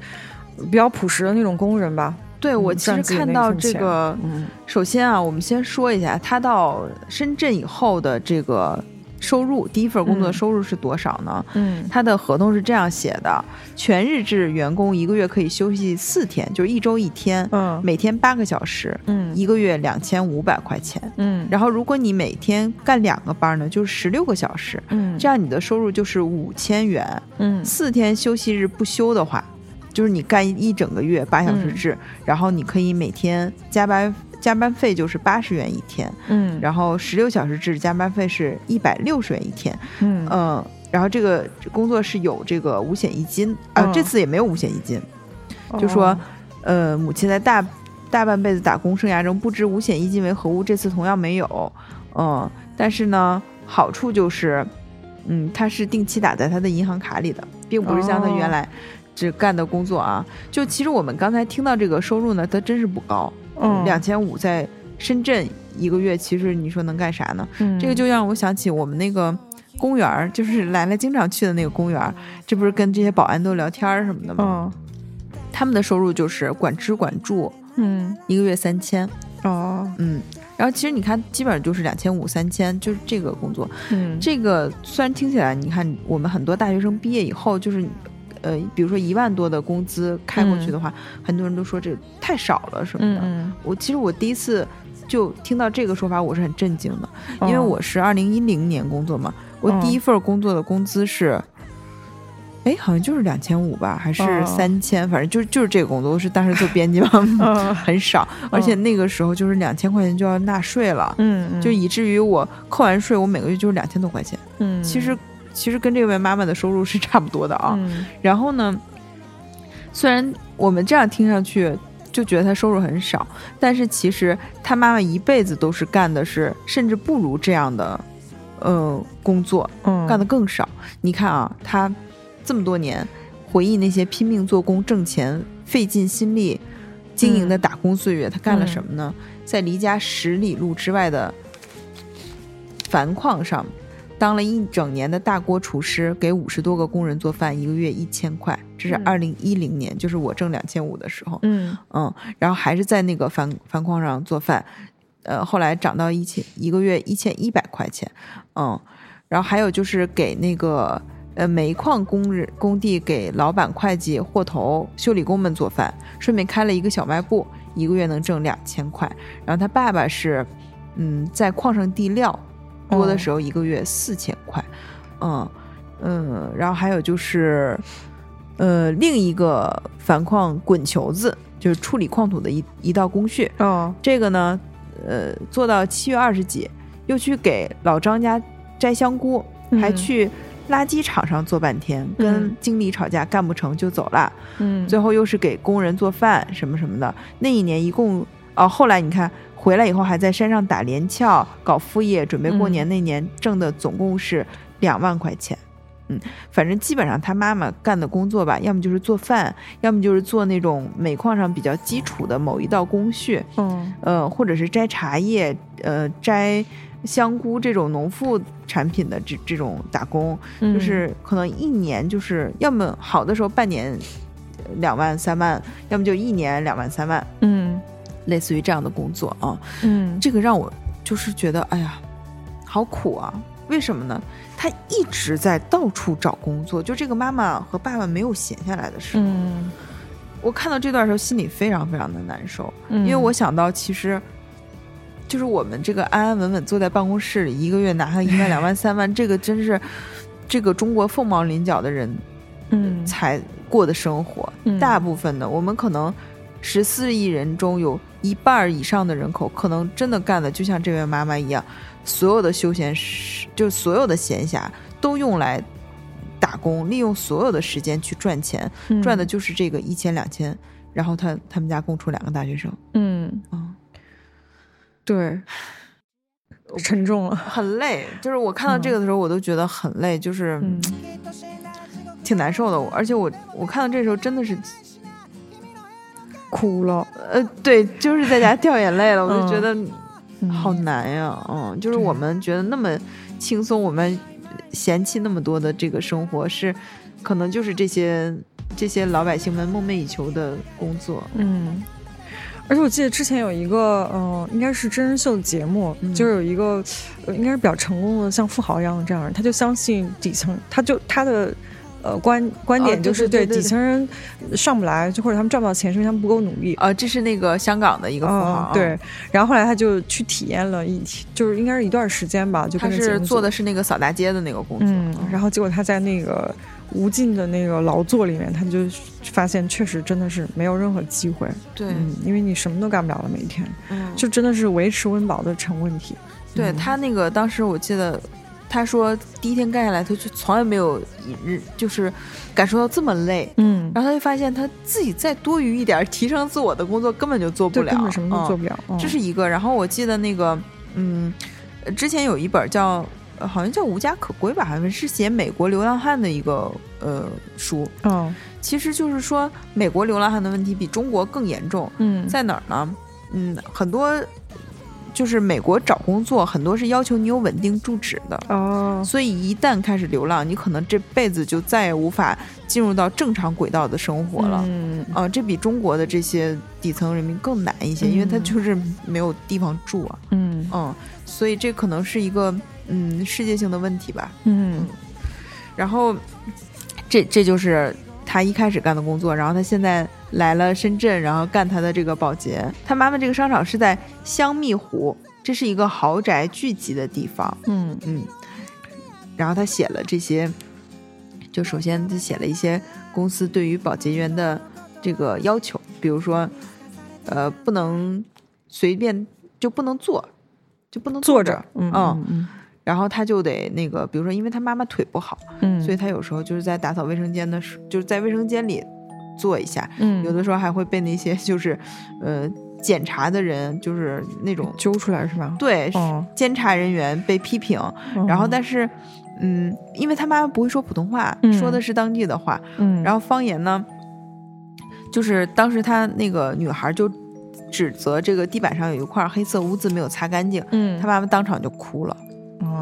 比较朴实的那种工人吧。对我嗯其实看到这个，嗯首先啊，我们先说一下他到深圳以后的这个收入，第一份工作收入是多少呢？嗯。他的合同是这样写的：全日制员工一个月可以休息四天，就是一周一天，嗯。每天八个小时，嗯。一个月两千五百块钱。嗯。然后如果你每天干两个班呢，就是十六个小时，嗯。这样你的收入就是五千元。嗯。四天休息日不休的话，就是你干一整个月八小时嗯。制，然后你可以每天加班，加班费就是八十元一天，嗯。然后十六小时制加班费是一百六十元一天，嗯。嗯，然后这个工作是有这个五险一金啊、嗯。这次也没有五险一金，就说哦。呃，母亲在大大半辈子打工生涯中不知五险一金为何物，这次同样没有，嗯，但是呢，好处就是，嗯，它是定期打在他的银行卡里的，并不是像他原哦来只干的工作啊。就其实我们刚才听到这个收入呢，它真是不高，嗯。两千五在深圳一个月，其实你说能干啥呢？嗯。这个就让我想起我们那个公园儿，就是来来经常去的那个公园儿，这不是跟这些保安都聊天儿什么的吗？嗯。他们的收入就是管吃管住，嗯。一个月三千，哦。嗯，然后其实你看，基本上就是两千五、三千，就是这个工作。嗯。这个虽然听起来，你看我们很多大学生毕业以后，就是呃，比如说一万多的工资开过去的话，很多人都说这太少了什么的。嗯我其实我第一次就听到这个说法，我是很震惊的，嗯，因为我是二零一零年工作嘛，我嗯第一份工作的工资是。哎，好像就是两千五吧，还是哦三千、反正就是就是这个工作。我是当时做编辑嘛，嗯很少，而且那个时候就是两千块钱就要纳税了，嗯就以至于我扣完税，我每个月就是两千多块钱。嗯其实其实跟这位妈妈的收入是差不多的啊。嗯然后呢，虽然我们这样听上去就觉得她收入很少，但是其实她妈妈一辈子都是干的是甚至不如这样的呃工作，嗯干的更少。你看啊，她这么多年回忆那些拼命做工挣钱、费尽心力经营的打工岁月，她干了什么呢？在离家十里路之外的矾矿上。当了一整年的大锅厨师，给五十多个工人做饭，一个月一千块。这是嗯二零一零年，就是我挣两千五的时候。嗯嗯，然后还是在那个樊樊矿上做饭，呃，后来涨到一千一个月一千一百块钱，嗯，然后还有就是给那个呃煤矿工人工地给老板、会计、货头、修理工们做饭，顺便开了一个小卖部，一个月能挣两千块。然后他爸爸是，嗯，在矿上地料，多的时候一个月四千块，嗯嗯，然后还有就是，呃，另一个反矿滚球子，就是处理矿土的一一道工序。哦，这个呢，呃，做到七月二十几，又去给老张家摘香菇，还嗯去垃圾场上坐半天，跟嗯经理吵架，干不成就走了。嗯，最后又是给工人做饭什么什么的。那一年一共哦，后来你看回来以后还在山上打连翘，搞副业，准备过年嗯那年挣的总共是两万块钱。嗯，反正基本上他妈妈干的工作吧，要么就是做饭，要么就是做那种煤矿上比较基础的某一道工序，嗯。呃，或者是摘茶叶，呃，摘香菇这种农副产品的这这种打工，嗯。就是可能一年就是要么好的时候半年呃两万三万，要么就一年两万三万，嗯类似于这样的工作啊。嗯这个让我就是觉得，哎呀，好苦啊！为什么呢？他一直在到处找工作，就这个妈妈和爸爸没有闲下来的时候。嗯，我看到这段时候心里非常非常的难受，因因为我想到其实。就是我们这个安安稳稳坐在办公室里，一个月拿上一万、两万、三万，这个真是 这个中国凤毛麟角的人嗯才过的生活。嗯大部分的，我们可能十四亿人中有一半儿以上的人口，可能真的干的就像这位妈妈一样，所有的休闲时，就所有的闲暇都用来打工，利用所有的时间去赚钱，嗯赚的就是这个一千两千。然后他他们家供出两个大学生，嗯嗯，对，沉重了，很累。就是我看到这个的时候，我都觉得很累，就是、嗯挺难受的。我而且我我看到这时候真的是哭了，呃，对，就是在家 掉眼泪了，我就嗯。觉得嗯。好难呀，嗯，就是我们觉得那么轻松，我们嫌弃那么多的这个生活，是可能就是这些这些老百姓们梦寐以求的工作，嗯。而且我记得之前有一个，嗯、应该是真人秀的节目，嗯。就是有一个，呃，应该是比较成功的，像富豪一样的这样他就相信底层，他就他的，呃，观观点就是对底层人上不来，就或者他们赚不到钱，是因为他们不够努力。呃，这是那个香港的一个富豪，嗯，对，，然后后来他就去体验了一，就是应该是一段时间吧，就他是做的是那个扫大街的那个工作，嗯，然后结果他在那个无尽的那个劳作里面，他就发现确实真的是没有任何机会，对，嗯，因为你什么都干不了了，每一天。嗯，就真的是维持温饱的成问题。嗯。对他那个当时我记得。他说第一天干下来，他就从来没有一日就是感受到这么累，嗯，然后他就发现他自己再多余一点儿提升自我的工作根本就做不，了，根本什么都嗯做不了。嗯这是一个。然后我记得那个，嗯，呃之前有一本叫，呃好像叫《无家可归》吧，好像是写美国流浪汉的一个呃书。嗯其实就是说，美国流浪汉的问题比中国更严重，嗯，在哪儿呢？嗯，很多就是美国找工作，很多是要求你有稳定住址的。哦，所以一旦开始流浪，你可能这辈子就再也无法进入到正常轨道的生活了。嗯啊，这比中国的这些底层人民更难一些，因为他嗯就是没有地方住啊。嗯嗯，所以这可能是一个嗯世界性的问题吧。嗯然后这这就是他一开始干的工作，然后他现在来了深圳，然后干他的这个保洁。他妈妈这个商场是在香蜜湖，这是一个豪宅聚集的地方。嗯。嗯，然后他写了这些，就首先他写了一些公司对于保洁员的这个要求，比如说，呃，不能随便就不能坐，就不能着坐着，，嗯嗯。嗯然后他就得那个，比如说，因为他妈妈腿不好，嗯，所以他有时候就是在打扫卫生间的时，就是在卫生间里坐一下，嗯。有的时候还会被那些 就是，呃，检查的人就是那种揪出来是吧？对、哦，监察人员被批评，然后但是，嗯，因为他妈妈不会说普通话，嗯。说的是当地的话，嗯，然后方言呢，就是当时他那个女孩就指责这个地板上有一块黑色污渍没有擦干净，嗯。他妈妈当场就哭了。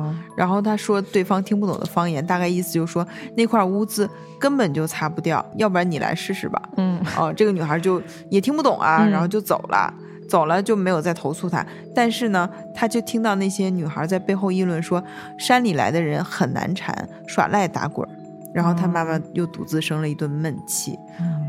哦然后他说对方听不懂的方言，大概意思就是说那块污渍根本就擦不掉，要不然你来试试吧。嗯哦，这个女孩就也听不懂啊，嗯然后就走了。走了就没有再投诉他，但是呢，他就听到那些女孩在背后议论说，山里来的人很难缠，耍赖打滚儿。然后他妈妈又独自生了一顿闷气。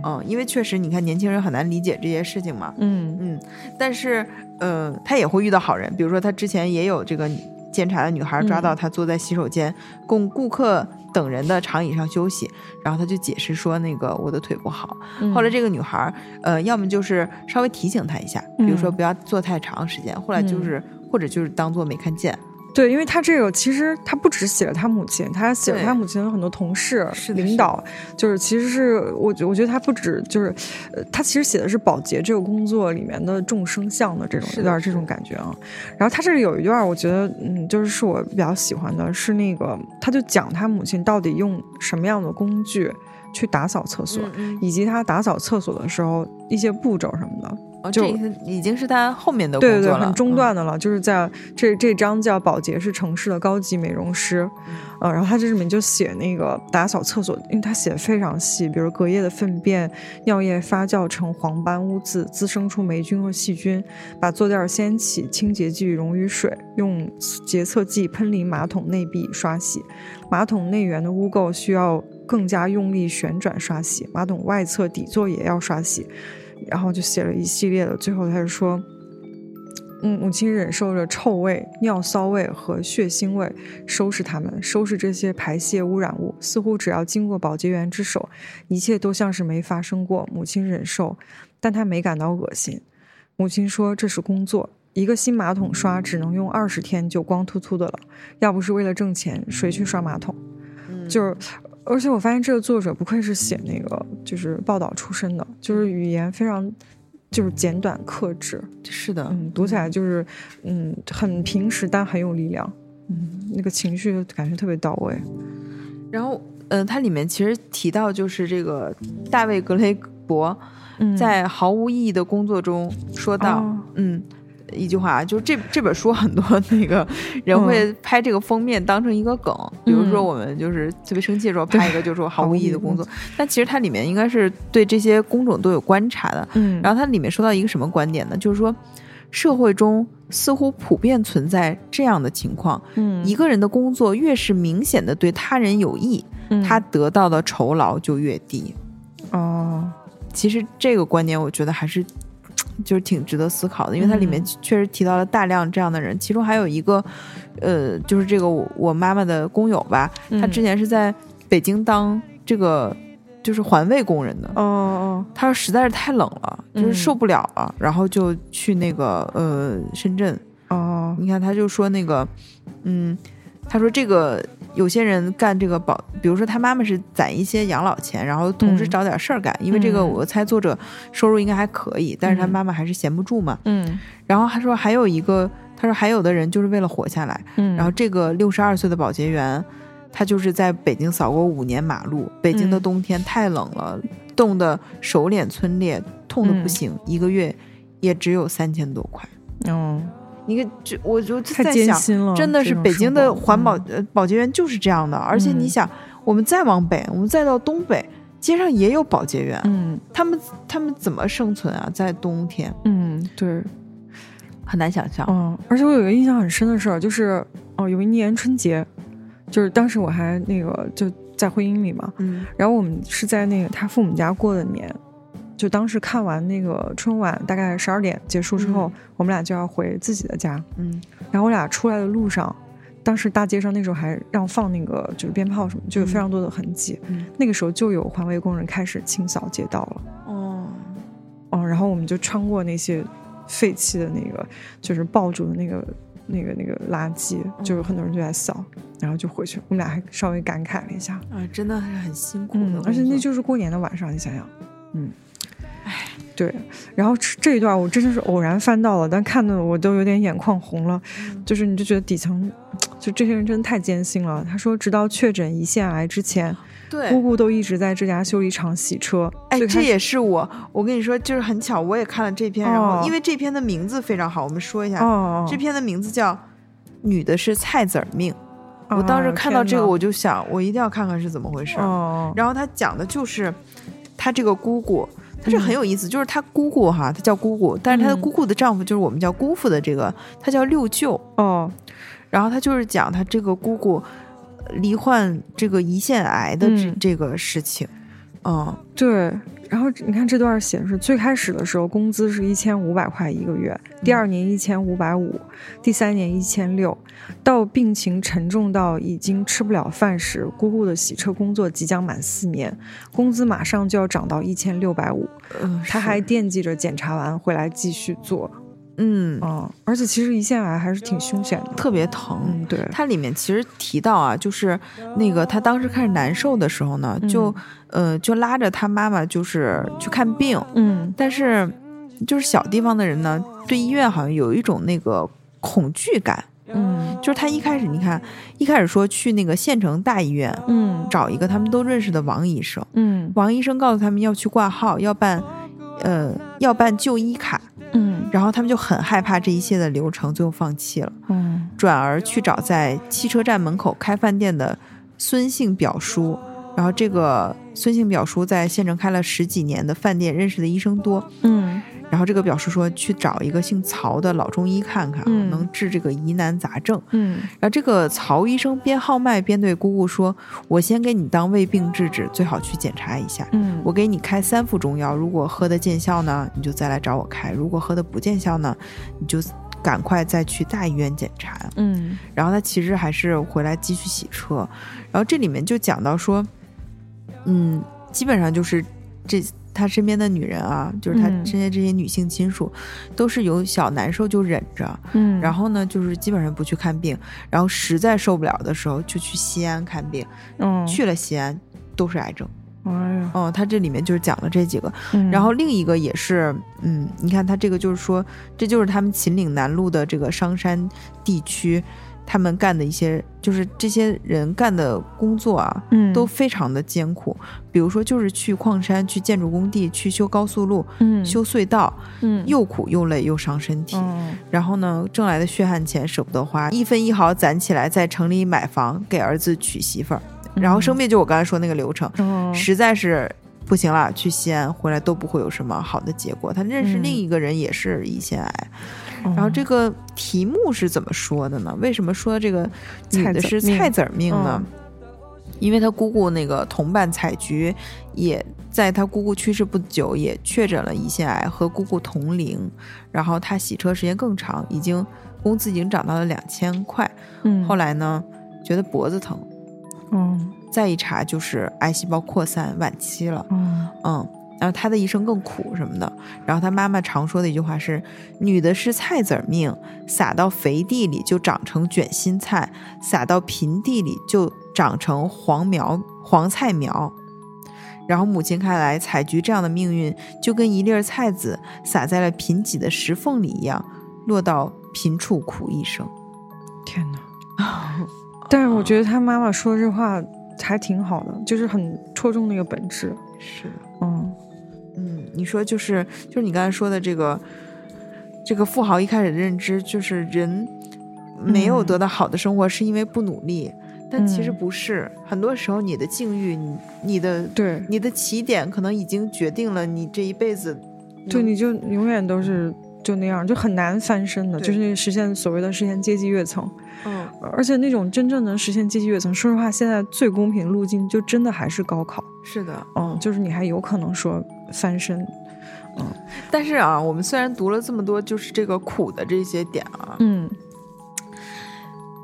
嗯，因为确实你看年轻人很难理解这些事情嘛。嗯嗯，但是呃，他也会遇到好人，比如说他之前也有这个监察的女孩抓到他坐在洗手间供顾客等人的长椅上休息，然后他就解释说那个我的腿不好。嗯后来这个女孩呃，要么就是稍微提醒他一下，比如说嗯不要坐太长时间，后来就是、或者就是当做没看见。对，因为他这个其实他不只写了他母亲，他还写了他母亲的很多同事、是领导，就是其实是我觉我觉得他不止就是，呃，他其实写的是保洁这个工作里面的众生相的这种有点这种感觉啊。然后他这里有一段，我觉得嗯，就是是我比较喜欢的，是那个他就讲他母亲到底用什么样的工具去打扫厕所，嗯以及他打扫厕所的时候一些步骤什么的。哦，就这已经是他后面的工对对对，很中嗯段的了，就是在这这章叫保洁是城市的高级美容师，嗯呃，然后他这里面就写那个打扫厕所，因为他写的非常细，比如隔夜的粪便、尿液发酵成黄斑污渍，滋生出霉菌和细菌，把坐垫掀起，清洁剂溶于水，用洁厕剂喷淋马桶内壁刷洗，马桶内缘的污垢需要更加用力旋转刷洗，马桶外侧底座也要刷洗。然后就写了一系列的，最后他就说，嗯，母亲忍受着臭味、尿骚味和血腥味，收拾它们，收拾这些排泄污染物，似乎只要经过保洁员之手，一切都像是没发生过。母亲忍受，但她没感到恶心。母亲说这是工作，一个新马桶刷只能用二十天就光秃秃的了，要不是为了挣钱，谁去刷马桶？嗯就是，而且我发现这个作者不愧是写那个就是报道出身的，就是语言非常就是简短克制，是的，嗯，读起来就是嗯很平实但很有力量，嗯，那个情绪感觉特别到位，然后，呃，它里面其实提到就是这个大卫格雷伯嗯。在毫无意义的工作中说到，哦。嗯。一句话，就是这这本书很多 那个人会拍这个封面当成一个梗，比如说嗯我们就是特别生气的时候拍一个，就是说毫无意义的工作，但其实它里面应该是对这些工种都有观察的。嗯，然后它里面说到一个什么观点呢？就是说社会中似乎普遍存在这样的情况：嗯一个人的工作越是明显的对他人有益，嗯他得到的酬劳就越低。哦，其实这个观点，我觉得还是就是挺值得思考的，因为它里面嗯。确实提到了大量这样的人，其中还有一个，呃，就是这个我我妈妈的工友吧，他嗯之前是在北京当这个就是环卫工人的，哦哦，他说实在是太冷了，就是嗯受不了了，然后就去那个呃深圳，哦，你看他就说那个，嗯，他说这个有些人干这个保，比如说他妈妈是攒一些养老钱，然后同时嗯。找点事儿干，因为这个嗯。我猜作者收入应该还可以，但是他嗯妈妈还是闲不住嘛。嗯。然后他说还有一个，他说还有的人就是为了活下来，嗯，然后这个六十二岁的保洁员，他就是在北京扫过五年马路，北京的嗯。冬天太冷了，冻得手脸皴裂，痛的不嗯。行，一个月也只有三千多块。哦，你看，这我就太在想，真的是北京的环保保洁员就是这样的，而且你嗯想，我们再往北，我们再到东北，街上也有保洁员，嗯他们他们怎么生存啊？在冬天嗯，对，很难想象。嗯，而且我有一个印象很深的事儿，就是哦，有一年春节，就是当时我还那个就在婚姻里嘛，嗯然后我们是在那个他父母家过的年，就当时看完那个春晚，大概十二点结束之后，我们俩就要回自己的家，嗯然后我俩出来的路上。当时大街上那时候还让放那个就是鞭炮什么，就有非常多的痕迹。嗯那个时候就有环卫工人开始清扫街道了。哦，哦，然后我们就穿过那些废弃的那个，就是爆竹的那个、那个、那个垃圾，就有很多人就在扫，然后就回去。我们俩还稍微感慨了一下，啊，真的是很辛苦的而且那就是过年的晚上，你想想，嗯，哎，对。然后这这一段我真的是偶然翻到了，但看的我都有点眼眶红了，嗯就是你就觉得底层，就这些人真的太艰辛了。他说，直到确诊胰腺癌之前，对姑姑都一直在这家修理厂洗车。哎，这也是我，我跟你说，就是很巧，我也看了这篇，然后哦因为这篇的名字非常好，我们说一下，哦，这篇的名字叫《女的是菜籽儿命》。哦我当时看到这个，我就想，我一定要看看是怎么回事。哦，然后他讲的就是他这个姑姑，他是嗯很有意思，就是他姑姑哈，他叫姑姑，但是他的嗯姑姑的丈夫就是我们叫姑父的这个，他叫六舅。哦，然后他就是讲他这个姑姑，呃罹患这个胰腺癌的这、嗯这个事情。嗯。对，然后你看这段显示，最开始的时候工资是一千五百块一个月，第二年一千五百五，第三年一千六，到病情沉重到已经吃不了饭时，姑姑的洗车工作即将满四年，工资马上就要涨到一千六百五，他还。惦记着检查完回来继续做，嗯。嗯，而且其实胰腺癌还是挺凶险的，特别疼。嗯，对，它里面其实提到啊，就是那个他当时开始难受的时候呢，就、呃就拉着他妈妈就是去看病，嗯。但是就是小地方的人呢，对医院好像有一种那个恐惧感，嗯。就是他一开始你看一开始说去那个县城大医院嗯找一个他们都认识的王医生，嗯。王医生告诉他们要去挂号，要办呃要办就医卡，嗯然后他们就很害怕这一切的流程，最后放弃了。嗯转而去找在汽车站门口开饭店的孙姓表叔，然后这个孙姓表叔在县城开了十几年的饭店，认识的医生多。嗯然后这个表示说去找一个姓曹的老中医看看，嗯能治这个疑难杂症。嗯然后这个曹医生边号脉边对姑姑说：“我先给你当胃病治治，最好去检查一下。嗯，我给你开三副中药，如果喝的见效呢，你就再来找我开；如果喝的不见效呢，你就赶快再去大医院检查。”嗯然后他其实还是回来继续洗车，然后这里面就讲到说，嗯，基本上就是这他身边的女人啊，就是他嗯。身边这些女性亲属，都是有小难受就忍着，嗯，然后呢，就是基本上不去看病，然后实在受不了的时候就去西安看病，嗯。去了西安都是癌症。哎呀，哦，他这里面就是讲了这几个，嗯。然后另一个也是，嗯，你看他这个就是说，这就是他们秦岭南路的这个商山地区，他们干的一些，就是这些人干的工作啊，嗯都非常的艰苦。比如说，就是去矿山、去建筑工地、去修高速路、嗯修隧道，嗯又苦又累又伤身体。嗯然后呢，挣来的血汗钱舍不得花，一分一毫攒起来，在城里买房，给儿子娶媳妇儿。然后生病就我刚才说那个流程，嗯实在是不行了，去西安回来都不会有什么好的结果。他认识嗯另一个人也是胰腺癌，然然后这个题目是怎么说的呢？为什么说这个女的是菜籽儿命呢？嗯因为她姑姑那个同伴采菊，也在她姑姑去世不久也确诊了胰腺癌，和姑姑同龄。然后她洗车时间更长，已经工资已经涨到了两千块。嗯后来呢，觉得脖子疼，嗯再一查就是癌细胞扩散晚期了。嗯嗯，然后他的一生更苦什么的。然后他妈妈常说的一句话是：“女的是菜籽儿命，撒到肥地里就长成卷心菜，撒到贫地里就长成黄苗黄菜苗。”然后母亲看来，采菊这样的命运就跟一粒儿菜籽撒在了贫瘠的石缝里一样，落到贫处苦一生。天哪！但是我觉得他妈妈说这话还挺好的，就是很戳中那个本质。是。嗯嗯，你说就是就是你刚才说的这个这个富豪一开始的认知就是人没有嗯。得到好的生活是因为不努力，但其实嗯。不是，很多时候你的境遇，你你的对。你的起点可能已经决定了你这一辈子对，你就永远都是就那样，就很难翻身的，就是实现所谓的实现阶级跃层。嗯。而且那种真正能实现阶级跃层，说实话，现在最公平路径就真的还是高考。是的，嗯，就是你还有可能说翻身。嗯。但是啊，我们虽然读了这么多就是这个苦的这些点啊，嗯。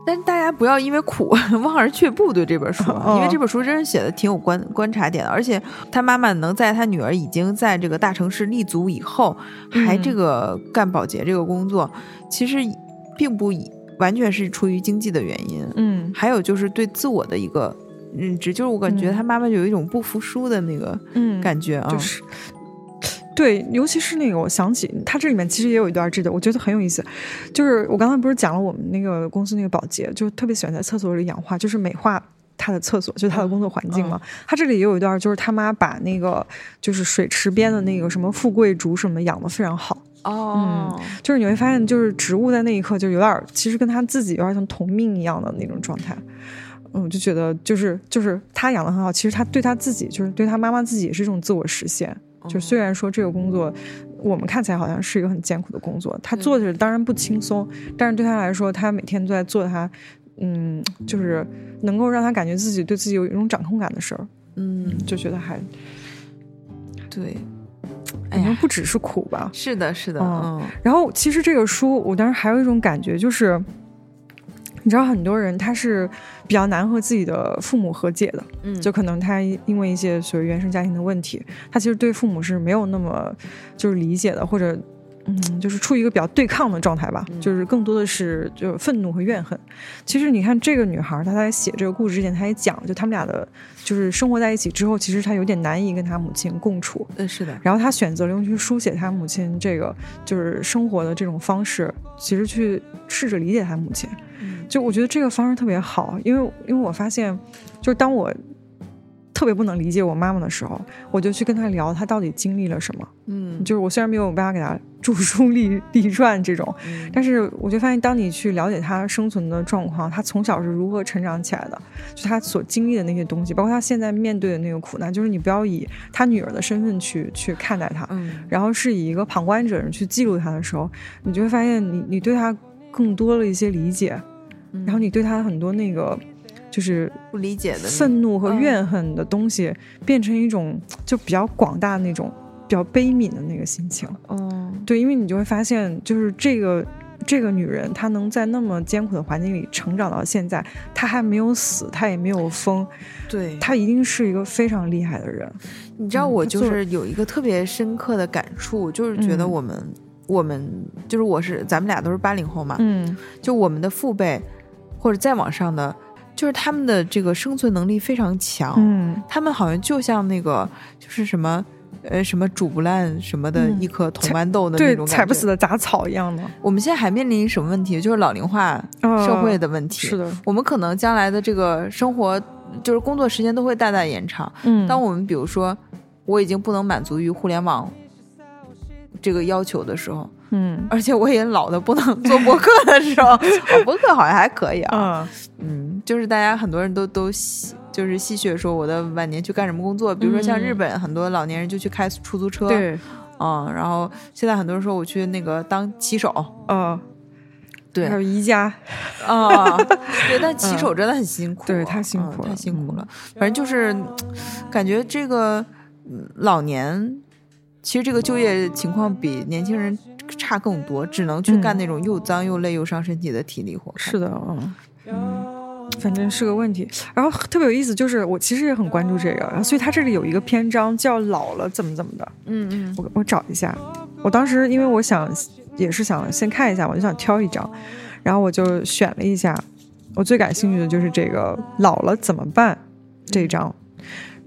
但是大家不要因为苦 望而却步对这本书，哦。因为这本书真是写的挺有观观察点的，而且他妈妈能在他女儿已经在这个大城市立足以后，还嗯这个干保洁这个工作，其实并不以完全是出于经济的原因，嗯。还有就是对自我的一个认知，就是我感觉嗯他妈妈有一种不服输的那个嗯，感觉啊，就是。对，尤其是那个，我想起他这里面其实也有一段这个，我觉得很有意思。就是我刚才不是讲了我们那个公司那个保洁，就特别喜欢在厕所里养花，就是美化他的厕所，就是他的工作环境嘛。他这里也有一段，就是他妈把那个就是水池边的那个什么富贵竹什么养的非常好，哦，就是你会发现，就是植物在那一刻就有点，其实跟他自己有点像同命一样的那种状态。嗯，我就觉得就是就是他养的很好，其实他对他自己，就是对他妈妈自己也是一种自我实现。就虽然说这个工作，我们看起来好像是一个很艰苦的工作，他做着当然不轻松，但是对他来说，他每天都在做他嗯，就是能够让他感觉自己对自己有一种掌控感的事儿，嗯，就觉得还对，哎呀，不只是苦吧。是的，是的，嗯嗯然后其实这个书，我当时还有一种感觉，就是你知道，很多人他是比较难和自己的父母和解的，嗯，就可能他因为一些所谓原生家庭的问题，他其实对父母是没有那么就是理解的，或者嗯，就是处于一个比较对抗的状态吧，嗯就是更多的是就愤怒和怨恨。其实你看这个女孩，她在写这个故事之前，她也讲，就他们俩的，就是生活在一起之后，其实她有点难以跟她母亲共处。嗯，是的，然后她选择了用去书写她母亲这个就是生活的这种方式，其实去试着理解她母亲。嗯就我觉得这个方式特别好，因为因为我发现，就是当我特别不能理解我妈妈的时候，我就去跟她聊她到底经历了什么。嗯，就是我虽然没有办法给她著书立立传这种，嗯但是我就发现，当你去了解她生存的状况，她从小是如何成长起来的，就她所经历的那些东西，包括她现在面对的那个苦难，就是你不要以她女儿的身份去去看待她，嗯然后是以一个旁观者人去记录她的时候，你就会发现你你对她更多了一些理解，嗯。然后你对她很多那个就是不理解的愤怒和嗯怨恨的东西，变成一种就比较广大那种比较悲悯的那个心情。哦，对，因为你就会发现，就是这个这个女人，她能在那么艰苦的环境里成长到现在，她还没有死，她也没有疯，对，她一定是一个非常厉害的人。你知道，我就是有一个特别深刻的感触，就是觉得嗯。我们、我们就是我是咱们俩都是八零后嘛，嗯。就我们的父辈或者再往上的，就是他们的这个生存能力非常强，嗯他们好像就像那个就是什么。呃，什么煮不烂什么的嗯一颗铜豌豆的那种，踩不死的杂草一样的我们现在还面临什么问题？就是老龄化社会的问题。是的，我们可能将来的这个生活，就是工作时间都会大大延长。嗯，当我们比如说，我已经不能满足于互联网这个要求的时候，嗯。而且我也老的不能做播客的时候，我，播客好像还可以啊。啊嗯，就是大家很多人都都戏就是戏谑说我的晚年去干什么工作，比如说像日本很多老年人就去开出租车，，对。嗯，然后现在很多人说我去那个当骑手，嗯，对。还有宜家，啊，对，但 骑手真的很辛苦，对太辛苦了。嗯太辛苦嗯。了。反正就是感觉这个嗯老年，其实这个就业情况比年轻人差更多，只能去干嗯那种又脏又累又伤身体的体力活。是的，嗯。反正是个问题，然后特别有意思，就是我其实也很关注这个，然后所以它这里有一个篇章叫“老了怎么怎么的”，嗯嗯我我找一下，我当时因为我想也是想先看一下，我就想挑一张，然后我就选了一下，我最感兴趣的就是这个“老了怎么办”这一章。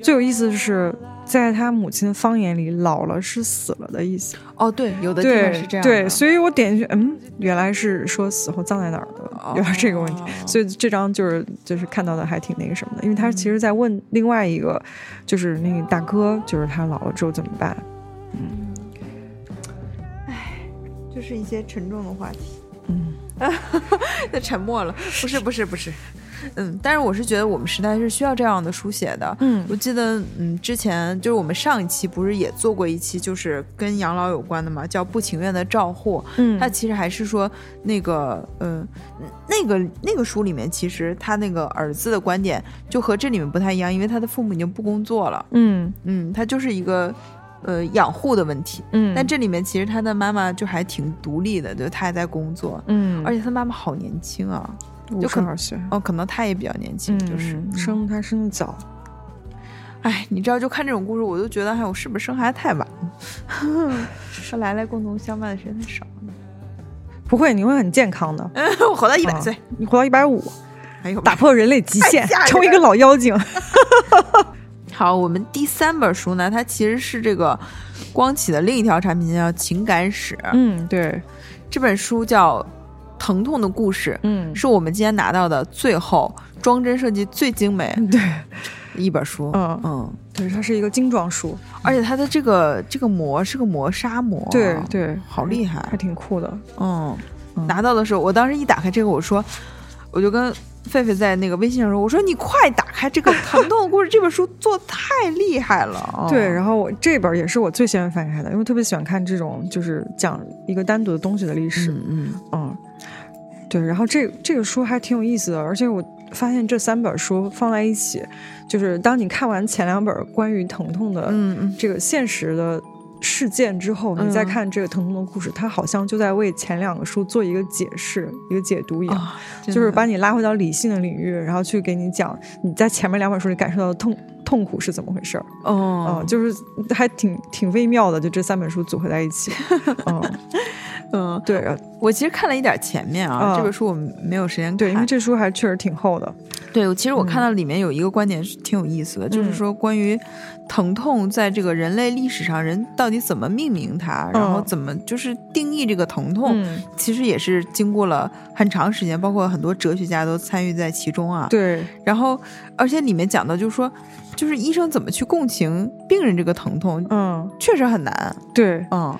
最有意思的是，在他母亲的方言里，“老了”是死了的意思。哦，对，有的地方是这样的，对，所以我点进去，嗯，原来是说死后葬在哪儿的，原来是这个问题。哦所以这张就是就是看到的还挺那个什么的，因为他其实在问另外一个，就是那个大哥，就是他老了之后怎么办？就是一些沉重的话题。嗯 那沉默了，不是不是不是，嗯，但是我是觉得我们时代是需要这样的书写的。嗯我记得，嗯，之前就是我们上一期不是也做过一期，就是跟养老有关的嘛，叫《不情愿的照护》。嗯它其实还是说那个，嗯，那个那个书里面，其实他那个儿子的观点就和这里面不太一样，因为他的父母已经不工作了，嗯嗯，他就是一个呃养护的问题。嗯，但这里面其实他的妈妈就还挺独立的，就他还在工作，嗯，而且他妈妈好年轻啊，五就可十二岁，哦，可能他也比较年轻，就是嗯生他生的早，哎，你知道，就看这种故事，我就觉得，哎，我是不是生孩子太晚了？和来来共同相伴的时间太少了。不会，你会很健康的，我活到一百啊岁，你活到一百五，哎呦，打破人类极限成为一个老妖精。好，我们第三本书呢，它其实是这个光启的另一条产品，叫《情感史》。嗯，对，这本书叫《疼痛的故事》，嗯，是我们今天拿到的最后装帧设计最精美 对，一本书。嗯嗯，对，它是一个精装书，而且它的这个这个膜是个磨砂膜，对对，好厉害还。挺酷的。嗯，嗯拿到的时候，我当时一打开这个，我说，我就跟狒狒在那个微信上说，我说你快打开这个《疼痛的故事》这本书，做太厉害了。哦 对，然后我这本也是我最先翻开的，因为特别喜欢看这种就是讲一个单独的东西的历史。嗯嗯，嗯，对，然后这这个书还挺有意思的，而且我发现这三本书放在一起，就是当你看完前两本关于疼痛的这个现实的事件之后，你再嗯。看这个疼痛的故事，它好像就在为前两个书做一个解释、一个解读一样。就是把你拉回到理性的领域，然后去给你讲你在前面两本书里感受到的痛痛苦是怎么回事儿，哦。嗯，就是还挺挺微妙的，就这三本书组合在一起，嗯，嗯，对，我其实看了一点前面啊，嗯。这本书我没有时间看。对，因为这书还确实挺厚的，对，其实我看嗯到里面有一个观点是挺有意思的，就是嗯说关于疼痛在这个人类历史上，人到底怎么命名它，然后嗯怎么就是定义这个疼痛，嗯，其实也是经过了很长时间，包括很多哲学家都参与在其中啊。，对，然后而且里面讲的就是说，就是医生怎么去共情病人这个疼痛，嗯，确实很难。对，嗯，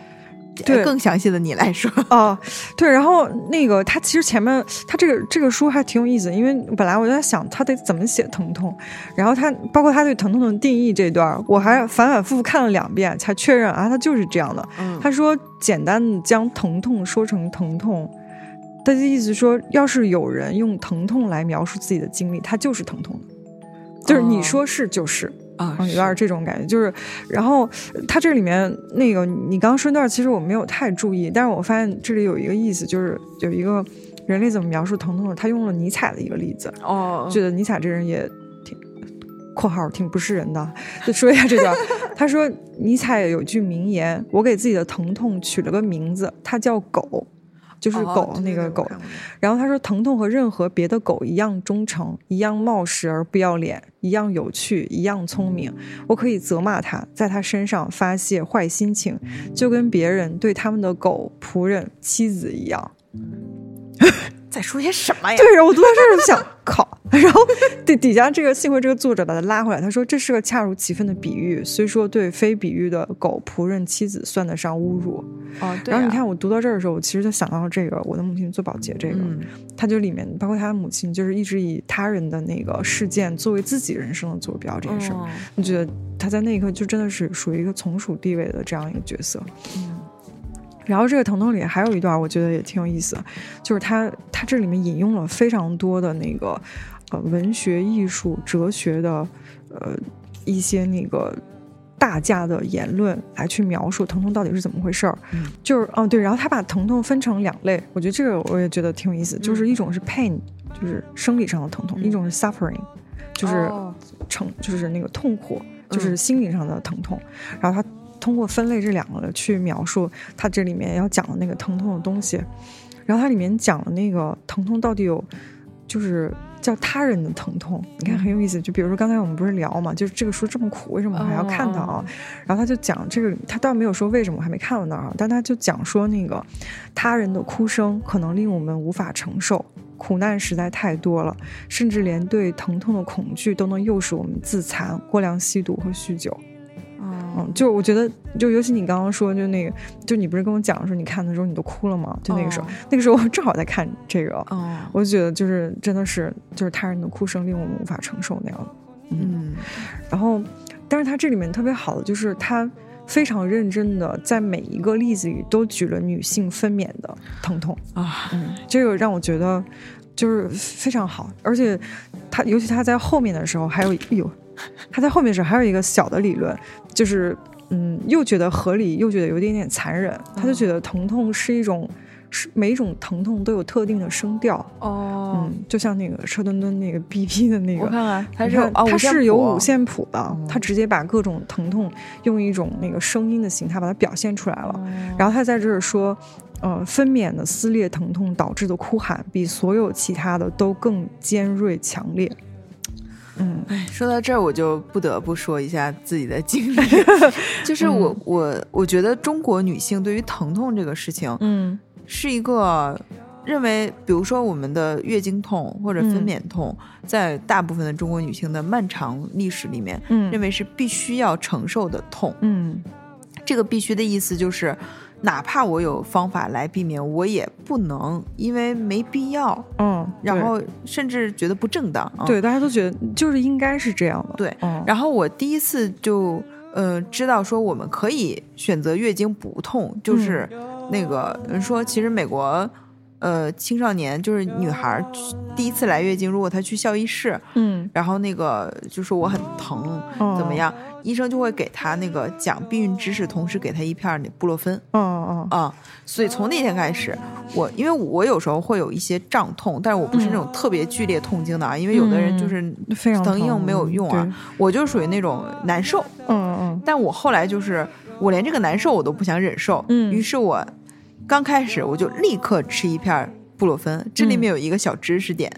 对更详细的你来说。哦，对，然后那个他其实前面他这个这个书还挺有意思，因为本来我就在想他得怎么写疼痛，然后他包括他对疼痛的定义这段，我还反反复复看了两遍才确认啊，他就是这样的。嗯他说简单的将疼痛说成疼痛。他的意思说，要是有人用疼痛来描述自己的经历，他就是疼痛的，就是你哦说是就是，啊嗯，有点这种感觉，就是，然后它这里面那个你刚刚说那段，其实我没有太注意，但是我发现这里有一个意思，就是有一个人类怎么描述疼痛的，他用了尼采的一个例子，哦，觉得尼采这人也挺（括号挺不是人的）。就说一下这段，他说尼采有句名言：“我给自己的疼痛取了个名字，它叫狗。”就是哦狗、那个狗，然后他说，疼痛和任何别的狗一样忠诚，一样冒失而不要脸，一样有趣，一样聪明。我可以责骂他，在他身上发泄坏心情，就跟别人对他们的狗、仆人、妻子一样。在说些什么呀？对，然后我读到这儿就想，靠。然后底底下这个幸亏这个作者把他拉回来，他说这是个恰如其分的比喻，虽说对非比喻的狗、仆人、妻子算得上侮辱。哦，对、啊。然后你看我读到这儿的时候，我其实就想到了这个我的母亲做保洁这个。嗯，他就里面包括他的母亲，就是一直以他人的那个事件作为自己人生的坐标这件事儿，哦我觉得他在那一刻就真的是属于一个从属地位的这样一个角色。嗯然后这个疼痛里还有一段，我觉得也挺有意思的，就是他他这里面引用了非常多的那个呃文学、艺术、哲学的呃一些那个。大家的言论来去描述疼痛到底是怎么回事儿，嗯。就是哦对，然后他把疼痛分成两类，我觉得这个我也觉得挺有意思，就是一种是 pain，就是生理上的疼痛，嗯。一种是 suffering，就是哦。成就是那个痛苦，嗯就是心理上的疼痛。然后他通过分类这两个去描述他这里面要讲的那个疼痛的东西。然后它里面讲的那个疼痛到底有，就是叫他人的疼痛，你看很有意思。就比如说刚才我们不是聊嘛，就是这个书这么苦，为什么我还要看它啊？哦然后他就讲这个，他倒没有说为什么，我还没看到那儿啊，但他就讲说那个他人的哭声可能令我们无法承受。苦难实在太多了，甚至连对疼痛的恐惧都能诱使我们自残、过量吸毒和酗酒。哦嗯，就我觉得，就尤其你刚刚说，就那个，就你不是跟我讲说你看的时候你都哭了吗？就那个时候，哦那个时候我正好在看这个，哦，我就觉得就是真的是就是他人的哭声令我们无法承受那样的。嗯然后，但是他这里面特别好的就是他非常认真的在每一个例子里都举了女性分娩的疼痛，啊，嗯，这个让我觉得就是非常好，而且他尤其他在后面的时候还有，哎呦，他在后面的时候还有一个小的理论，就是嗯，又觉得合理，又觉得有一点点残忍，他就觉得疼痛是一种。是每一种疼痛都有特定的声调，哦，嗯，就像那个车墩墩那个 BP 的那个，我看看，它是它是有五五线谱的，哦它直接把各种疼痛用一种那个声音的形态把它表现出来了。哦然后他在这儿说，呃，分娩的撕裂疼痛导致的哭喊比所有其他的都更尖锐强烈。嗯。哎，说到这儿，我就不得不说一下自己的经历，就是我、嗯。我我觉得中国女性对于疼痛这个事情，嗯。是一个认为，比如说我们的月经痛或者分嗯。娩痛，在大部分的中国女性的漫长历史里面，嗯。认为是必须要承受的痛。嗯。这个必须的意思就是，哪怕我有方法来避免，我也不能，因为没必要，嗯，然后甚至觉得不正当。啊对对大家都觉得就是应该是这样的。对嗯，然后我第一次就呃知道说我们可以选择月经不痛，就是那个人说其实美国呃青少年，就是女孩第一次来月经，如果她去校医室，嗯，然后那个就说我很疼，哦怎么？样，医生就会给她那个讲避孕知识，同时给她一片那布洛芬。哦哦啊、所以从那天开始，我因为我有时候会有一一些胀痛，但是我不是那种特别剧烈痛经的啊，因为有的人就是嗯非常疼硬疼没有用啊，我就属于那种难受。嗯嗯但我后来就是我连这个难受我都不想忍受，嗯于是我刚开始我就立刻吃一片布洛芬，这里面有一个小知识点，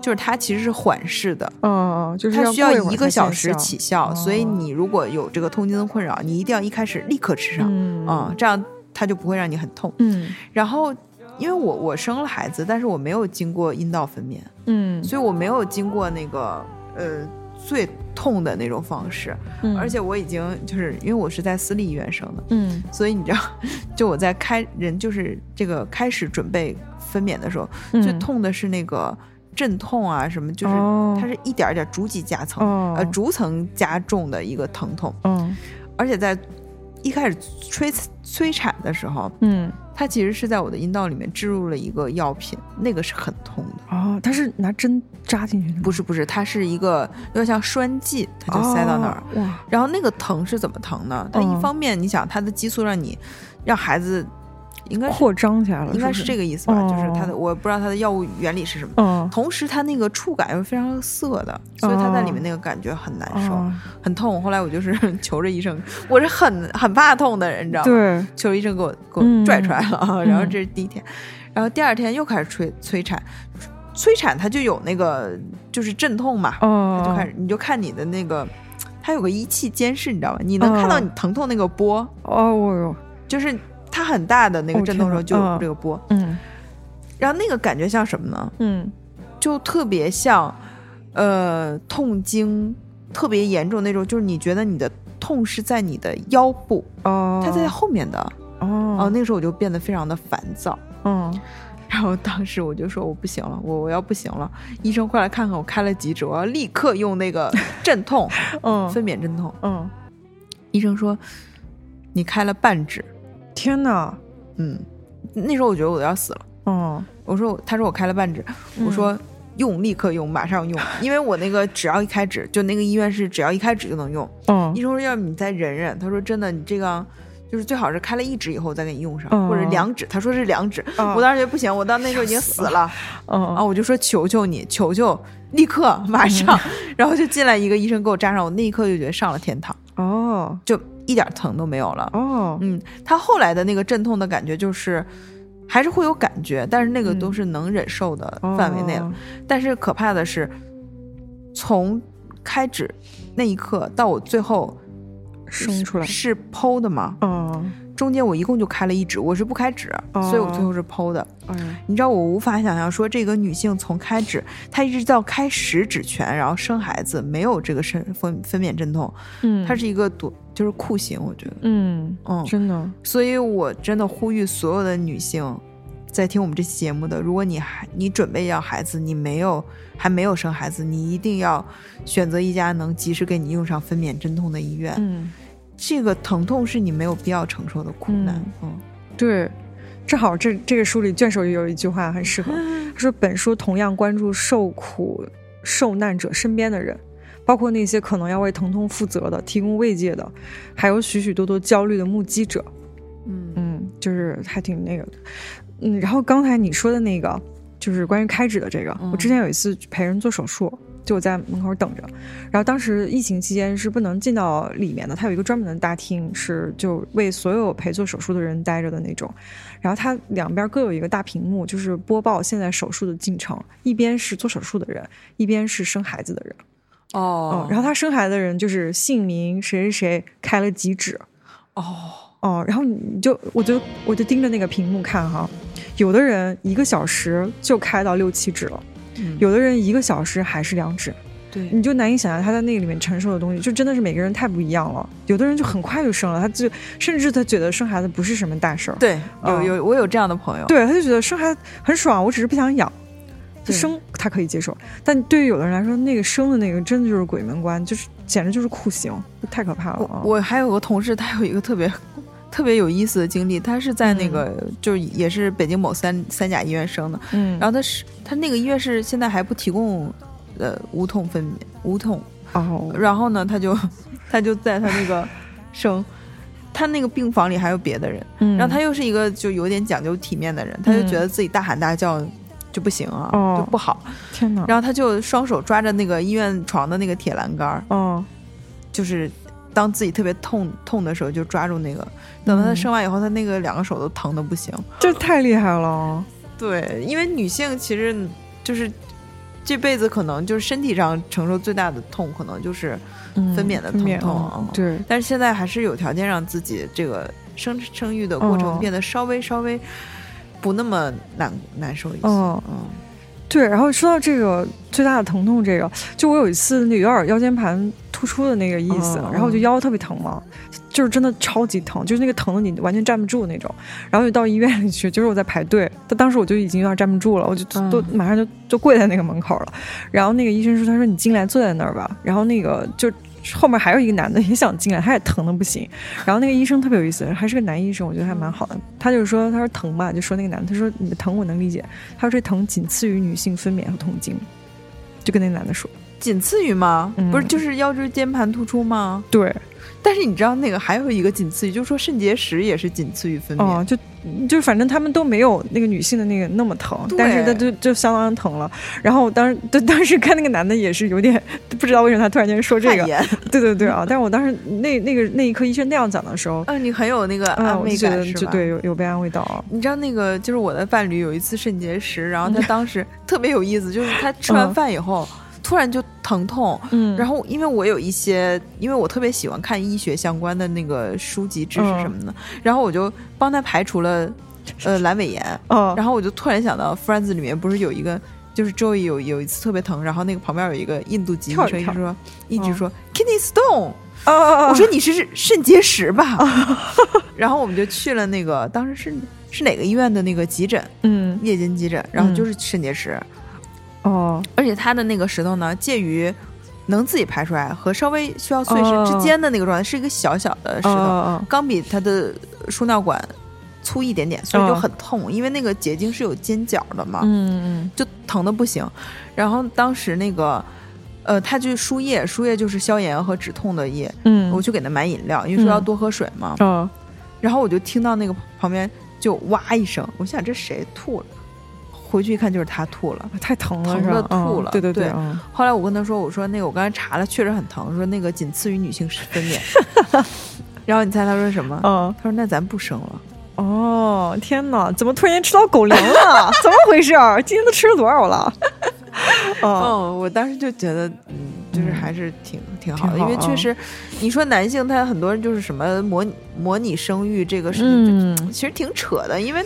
就是它其实是缓释的。嗯嗯，就是它需要一个小时起效，哦所以你如果有这个痛经的困扰，你一定要一开始立刻吃上，嗯。啊、这样它就不会让你很痛。嗯。然后，因为我我生了孩子，但是我没有经过阴道分娩，嗯，所以我没有经过那个呃最痛的那种方式，嗯。而且我已经就是因为我是在私立医院生的，嗯。所以你知道，就我在开人就是这个开始准备分娩的时候，嗯。最痛的是那个阵痛啊什么，就是哦。它是一点点儿逐级加层，哦呃逐层加重的一个疼痛，嗯而且在一开始催催产的时候，嗯它其实是在我的阴道里面置入了一个药品，那个是很痛的。哦，他是拿针扎进去的，不是不是，它是一个有点像栓剂，它就塞到那儿。哦哇，然后那个疼是怎么疼呢？它一嗯方面，你想它的激素让你让孩子应该扩张起来了，应该是是这个意思吧？哦就是它的我不知道它的药物原理是什么。嗯同时，它那个触感又是非常涩的，所以它在里面那个感觉很难受，哦很痛。后来我就是 求着医生，我是很很怕痛的人，你知道吗？对，求着医生给我给嗯我拽出来了然后这是第一天，然后第二天又开始催催产，催产它就有那个就是阵痛嘛，哦它就开始你就看你的那个，它有个仪器监视，你知道吧？你能看到嗯你疼痛那个波，哦我哟，就是它很大的那个哦阵痛的时候就天哪有这个波，嗯。然后那个感觉像什么呢？嗯。就特别像，呃，痛经特别严重那种，就是你觉得你的痛是在你的腰部，哦，它在后面的。哦。哦，那个时候我就变得非常的烦躁，嗯。然后当时我就说我不行了，我我要不行了，医生快来看看，我开了几指，我要立刻用那个 镇痛嗯。分娩镇痛。嗯，医生说你开了半指，天哪，嗯，那时候我觉得我都要死了，嗯我说他说我开了半指，我说。用，立刻用，马上用，因为我那个只要一开指，就那个医院是只要一开指就能用。嗯医生说要不你再忍忍，他说真的，你这个就是最好是开了一指以后再给你用上，嗯或者两指，他说是两指。哦我当时觉得不行，我到那时候已经死了嗯啊，我就说求求你，求求，立刻马上，然后就进来一个医生给我扎上，我那一刻就觉得上了天堂，哦就一点疼都没有了。哦嗯，他后来的那个阵痛的感觉就是。还是会有感觉，但是那个嗯都是能忍受的范围内了。哦但是可怕的是，从开指那一刻到我最后生出来，是剖的吗，嗯中间我一共就开了一指，我是不开指，哦。所以我最后是剖的。嗯。你知道我无法想象说这个女性从开指，她一直到开十指全，然后生孩子没有这个分分分娩阵痛，嗯，它是一个多就是酷刑，我觉得，嗯嗯，真的。所以我真的呼吁所有的女性，在听我们这期节目的，如果你还你准备要孩子，你没有还没有生孩子，你一定要选择一家能及时给你用上分娩镇痛的医院。嗯这个疼痛是你没有必要承受的苦难。嗯对。正好这这个书里卷首也有一句话很适合，他 说本书同样关注受苦受难者身边的人，包括那些可能要为疼痛负责的、提供慰藉的，还有许许多多焦虑的目击者。嗯嗯，就是还挺那个的。嗯，然后刚才你说的那个，就是关于开指的这个，我之前有一次陪人做手术，就我在门口等着，然后当时疫情期间是不能进到里面的，它有一个专门的大厅，是就为所有陪做手术的人待着的那种。然后它两边各有一个大屏幕，就是播报现在手术的进程，一边是做手术的人，一边是生孩子的人。哦。嗯，然后他生孩子的人就是姓名谁谁谁开了几指，哦。哦，然后你就我就我就盯着那个屏幕看哈，有的人一个小时就开到六七指了，嗯有的人一个小时还是两指，对你就难以想象他在那个里面承受的东西，就真的是每个人太不一样了。有的人就很快就生了，他就甚至他觉得生孩子不是什么大事儿，对，有嗯有我有这样的朋友。对，他就觉得生孩子很爽，我只是不想养。就生他可以接受，但对于有的人来说，那个生的那个真的就是鬼门关，就是简直就是酷刑，太可怕了啊！我我还有个同事，他有一个特别特别有意思的经历，他是在那个、就是也是北京某三三甲医院生的，嗯，然后他是他那个医院是现在还不提供呃无痛分娩无痛，哦，然后呢他就 他就在他那个生。他那个病房里还有别的人，嗯。然后他又是一个就有点讲究体面的人，他就觉得自己大喊大叫就不行啊，哦。就不好。天哪，然后他就双手抓着那个医院床的那个铁栏杆儿，哦，就是当自己特别痛痛的时候就抓住那个。等到他嗯生完以后，他那个两个手都疼的不行。这太厉害了，对，因为女性其实就是这辈子可能就是身体上承受最大的痛，可能就是嗯分娩的疼痛嗯对，但是现在还是有条件让自己这个生生育的过程哦变得稍微稍微不那么难难受一些。哦嗯对，然后说到这个最大的疼痛，这个就我有一次那有点腰间盘突出的那个意思，哦然后我就腰特别疼嘛，就是真的超级疼，就是那个疼的你完全站不住那种，然后就到医院里去，就是我在排队，但当时我就已经有点站不住了，我就嗯。都、马上就就跪在那个门口了，然后那个医生说，他说你进来坐在那儿吧，然后那个就。后面还有一个男的也想进来，他也疼的不行。然后那个医生特别有意思，还是个男医生，我觉得还蛮好的。他就说，他说疼吧，就说那个男的，他说你的疼我能理解，他说这疼仅次于女性分娩和痛经，就跟那个男的说。仅次于吗？嗯不是就是腰椎间盘突出吗？对，但是你知道那个还有一个仅次于，就是说肾结石也是仅次于分娩。哦，就就反正他们都没有那个女性的那个那么疼，但是他就就相当疼了。然后我当时对当时看那个男的也是有点不知道为什么他突然间说这个，对对对啊！但是我当时那那个那一刻医生那样讲的时候，嗯，你很有那个啊，安慰感是吧？对，有有被安慰到啊。你知道那个就是我的伴侣有一次肾结石，然后他当时特别有意思，就是他吃完嗯饭以后。突然就疼痛，嗯。然后因为我有一些，因为我特别喜欢看医学相关的那个书籍知识什么的，然后我就帮他排除了，呃，阑尾炎，嗯，然后我就突然想到《Friends》里面不是有一个，就是 Joey 有有一次特别疼，然后那个旁边有一个印度籍医跳一跳。生一直说一直说 kidney stone，我说你是肾结石吧？然后我们就去了那个，当时是是哪个医院的那个急诊，嗯。夜间急诊，然后就是肾结石，哦而且他的那个石头呢，介于能自己排出来和稍微需要碎石哦之间的那个状态，是一个小小的石头，哦刚比他的输尿管粗一点点，所以就哦很痛，因为那个结晶是有尖角的嘛，嗯就疼的不行。然后当时那个。呃，他去输液，输液就是消炎和止痛的液。嗯我去给他买饮料，因为说要多喝水嘛。哦然后我就听到那个旁边就哇一声，我想这谁吐了？回去一看就是他吐了。太疼了，疼是吧吐了嗯对对对嗯后来我跟他说，我说那个我刚才查了，确实很疼，说那个仅次于女性分娩。然后你猜他说什么？嗯他说那咱不生了。哦，天哪，怎么突然间吃到狗粮了？怎么回事儿？今天都吃了多少了？哦，嗯，我当时就觉得，嗯，就是还是挺、挺好的，因为确实，你说男性他很多人就是什么模拟模拟生育这个事情，嗯，其实挺扯的，因为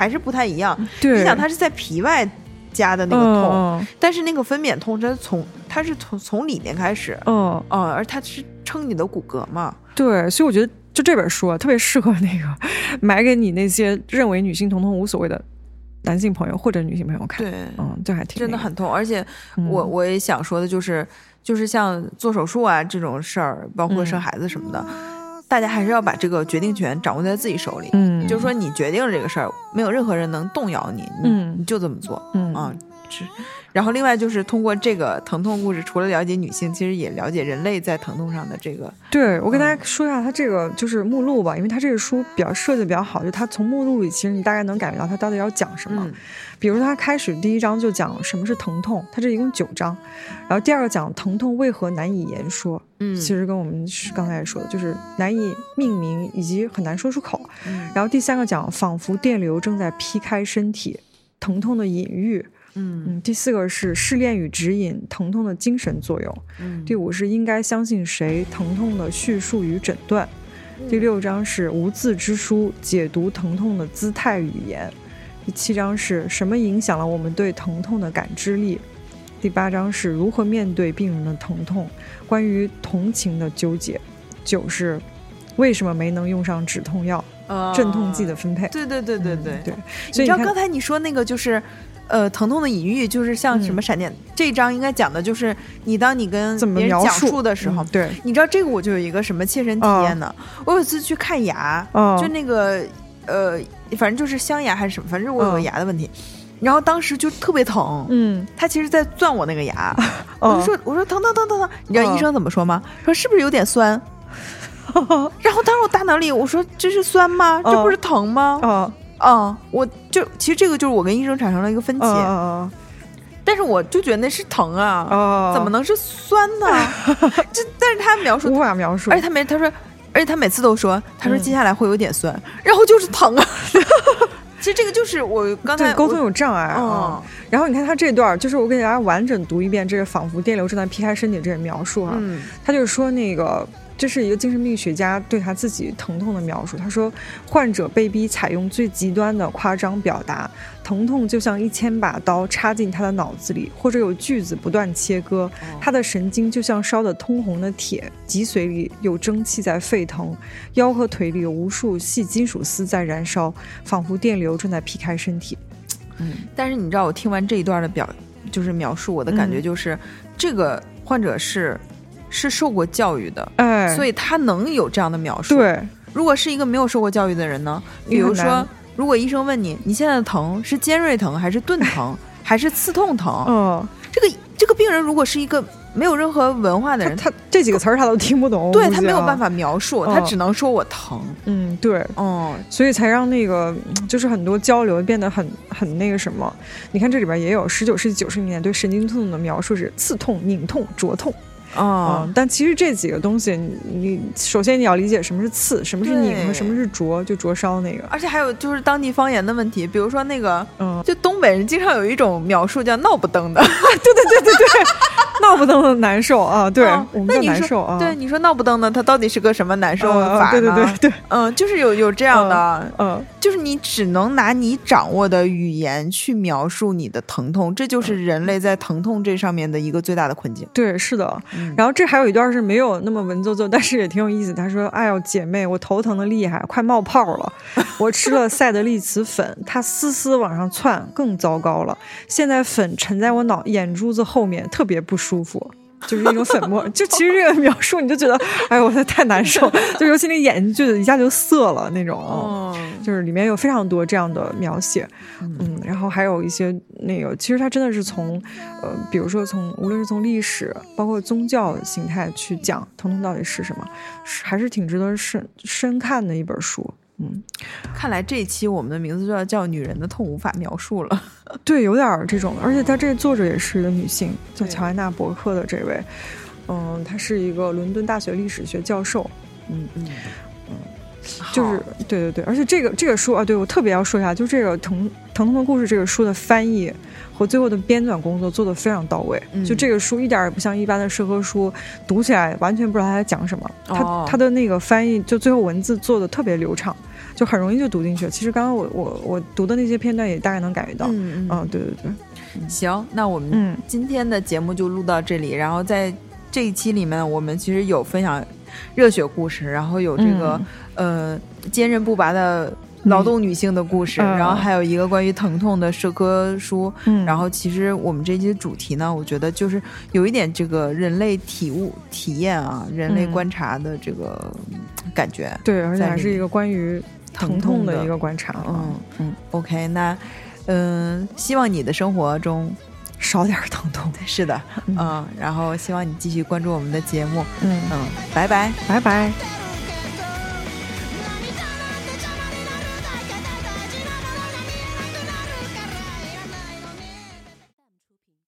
还是不太一样。对，你想，它是在皮外加的那个痛，嗯但是那个分娩痛，它从它是从从里面开始，嗯，嗯啊、而它是撑你的骨骼嘛。对，所以我觉得就这本书啊，特别适合那个买给你那些认为女性疼痛无所谓的男性朋友或者女性朋友看。对，嗯，这还挺那个真的很痛，而且嗯我我也想说的就是，就是像做手术啊这种事儿，包括生嗯孩子什么的，大家还是要把这个决定权掌握在自己手里。嗯，就是说，你决定了这个事儿，没有任何人能动摇你，你嗯你就这么做嗯啊。是，然后另外就是通过这个疼痛故事，除了了解女性，其实也了解人类在疼痛上的这个。对，我跟大嗯家说一下它这个就是目录吧，因为它这个书比较设计比较好，就它从目录里其实你大概能感觉到它到底要讲什么。嗯比如它开始第一章就讲什么是疼痛，它这一共九章，然后第二个讲疼痛为何难以言说，嗯其实跟我们是刚才说的，就是难以命名以及很难说出口。嗯然后第三个讲仿佛电流正在劈开身体，疼痛的隐喻。嗯嗯，第四个是试炼与指引，疼痛的精神作用。嗯第五是应该相信谁，疼痛的叙述与诊断。嗯第六章是无字之书，解读疼痛的姿态语言。第七章是什么影响了我们对疼痛的感知力？第八章是如何面对病人的疼痛，关于同情的纠结。九是为什么没能用上止痛药，啊镇痛剂的分配。对对对对对嗯对，所你知道以刚才你说那个就是，呃，疼痛的隐喻就是像什么闪电，这一章应该讲的就是你当你跟别人讲述述的时候，嗯对，你知道这个我就有一个什么切身体验呢？我有一次去看牙，哦就那个呃，反正就是镶牙还是什么，反正我有个嗯牙的问题，然后当时就特别疼，嗯，他其实在钻我那个牙，我哦就说我说疼疼疼疼疼，你知道嗯医生怎么说吗？说是不是有点酸？然后当时我大脑里我说这是酸吗？这不是疼吗？哦啊、我就其实这个就是我跟医生产生了一个分歧，哦但是我就觉得那是疼啊，哦，怎么能是酸呢？这但是他描述无法描述？而且他没他说，而且他每次都说，他说嗯接下来会有点酸，然后就是疼啊。其实这个就是我刚才对沟通有障碍啊嗯。然后你看他这段儿，就是我给大家完整读一遍这个仿佛电流正在劈开身体这个描述啊、嗯他就是说那个。这是一个精神病学家对他自己疼痛的描述。他说，患者被逼采用最极端的夸张表达，疼痛就像一千把刀插进他的脑子里，或者有锯子不断切割。他的神经就像烧得通红的铁，脊髓里有蒸汽在沸腾，腰和腿里有无数细金属丝在燃烧，仿佛电流正在劈开身体。嗯但是你知道我听完这一段的表，就是描述我的感觉嗯就是，这个患者是是受过教育的，哎，所以他能有这样的描述。，对，如果是一个没有受过教育的人呢，比如说如果医生问你，你现在的疼是尖锐疼还是钝疼 还是刺痛疼？嗯，这个这个病人如果是一个没有任何文化的人，他他这几个词儿他都听不懂，对他没有办。法描述，嗯他只能说我疼。嗯，对，嗯，所以才让那个嗯就是很多交流变得很很那个什么。你看这里边也有十九世纪九十年代对神经痛的描述是刺痛、拧痛、灼痛。哦。嗯，但其实这几个东西，你你首先你要理解什么是刺，什么是拧和什么是灼，就灼烧那个。而且还有就是当地方言的问题，比如说那个，嗯，就东北人经常有一种描述叫闹不登的，闹不登的难受啊，对，嗯我们叫那你说难受啊。对，你说闹不登的，他到底是个什么难受嗯法呢？对对对对，嗯，就是有有这样的，嗯，就是你只能拿你掌握的语言去描述你的疼痛，这就是人类在疼痛这上面的一个最大的困境。对，是的。嗯然后这还有一段是没有那么文绉绉，但是也挺有意思。他说：“哎呦，姐妹，我头疼的厉害，快冒泡了。我吃了赛德利茨粉，它丝丝往上窜，更糟糕了。现在粉沉在我脑眼珠子后面，特别不舒服。”就是一种粉末，就其实这个描述你就觉得，哎呦，我太难受，就尤其那眼睛就一下就涩了那种。嗯，就是里面有非常多这样的描写，嗯，然后还有一些那个，其实它真的是从，呃，比如说从无论是从历史，包括宗教形态去讲通通到底是什么，是还是挺值得深深看的一本书。嗯，看来这一期我们的名字就要叫“女人的痛无法描述”了。对，有点儿这种，而且它这个作者也是一个女性，叫乔安娜·伯克的这位，嗯，她是一个伦敦大学历史学教授，嗯嗯嗯，就是对对对，而且这个这个书啊，对我特别要说一下，就这个疼疼痛的故事这个书的翻译和最后的编纂工作做得非常到位。嗯。就这个书一点儿也不像一般的社科书，读起来完全不知道他在讲什么。他、哦。他的那个翻译，就最后文字做的特别流畅，就很容易就读进去了。其实刚刚我我我读的那些片段也大概能感觉到。嗯嗯，对对对，行，那我们嗯今天的节目就录到这里。然后在这一期里面，我们其实有分享热血故事，然后有这个、呃坚韧不拔的劳动女性的故事，嗯然后还有一个关于疼痛的社科书。嗯，然后其实我们这期主题呢，我觉得就是有一点这个人类体悟、体验啊，人类嗯观察的这个嗯感觉。对，而且还是一个关于疼疼痛的一个观察。嗯嗯，OK，那嗯、希望你的生活中少点儿疼痛。是的，嗯，然后希望你继续关注我们的节目，嗯，嗯，拜拜。拜拜。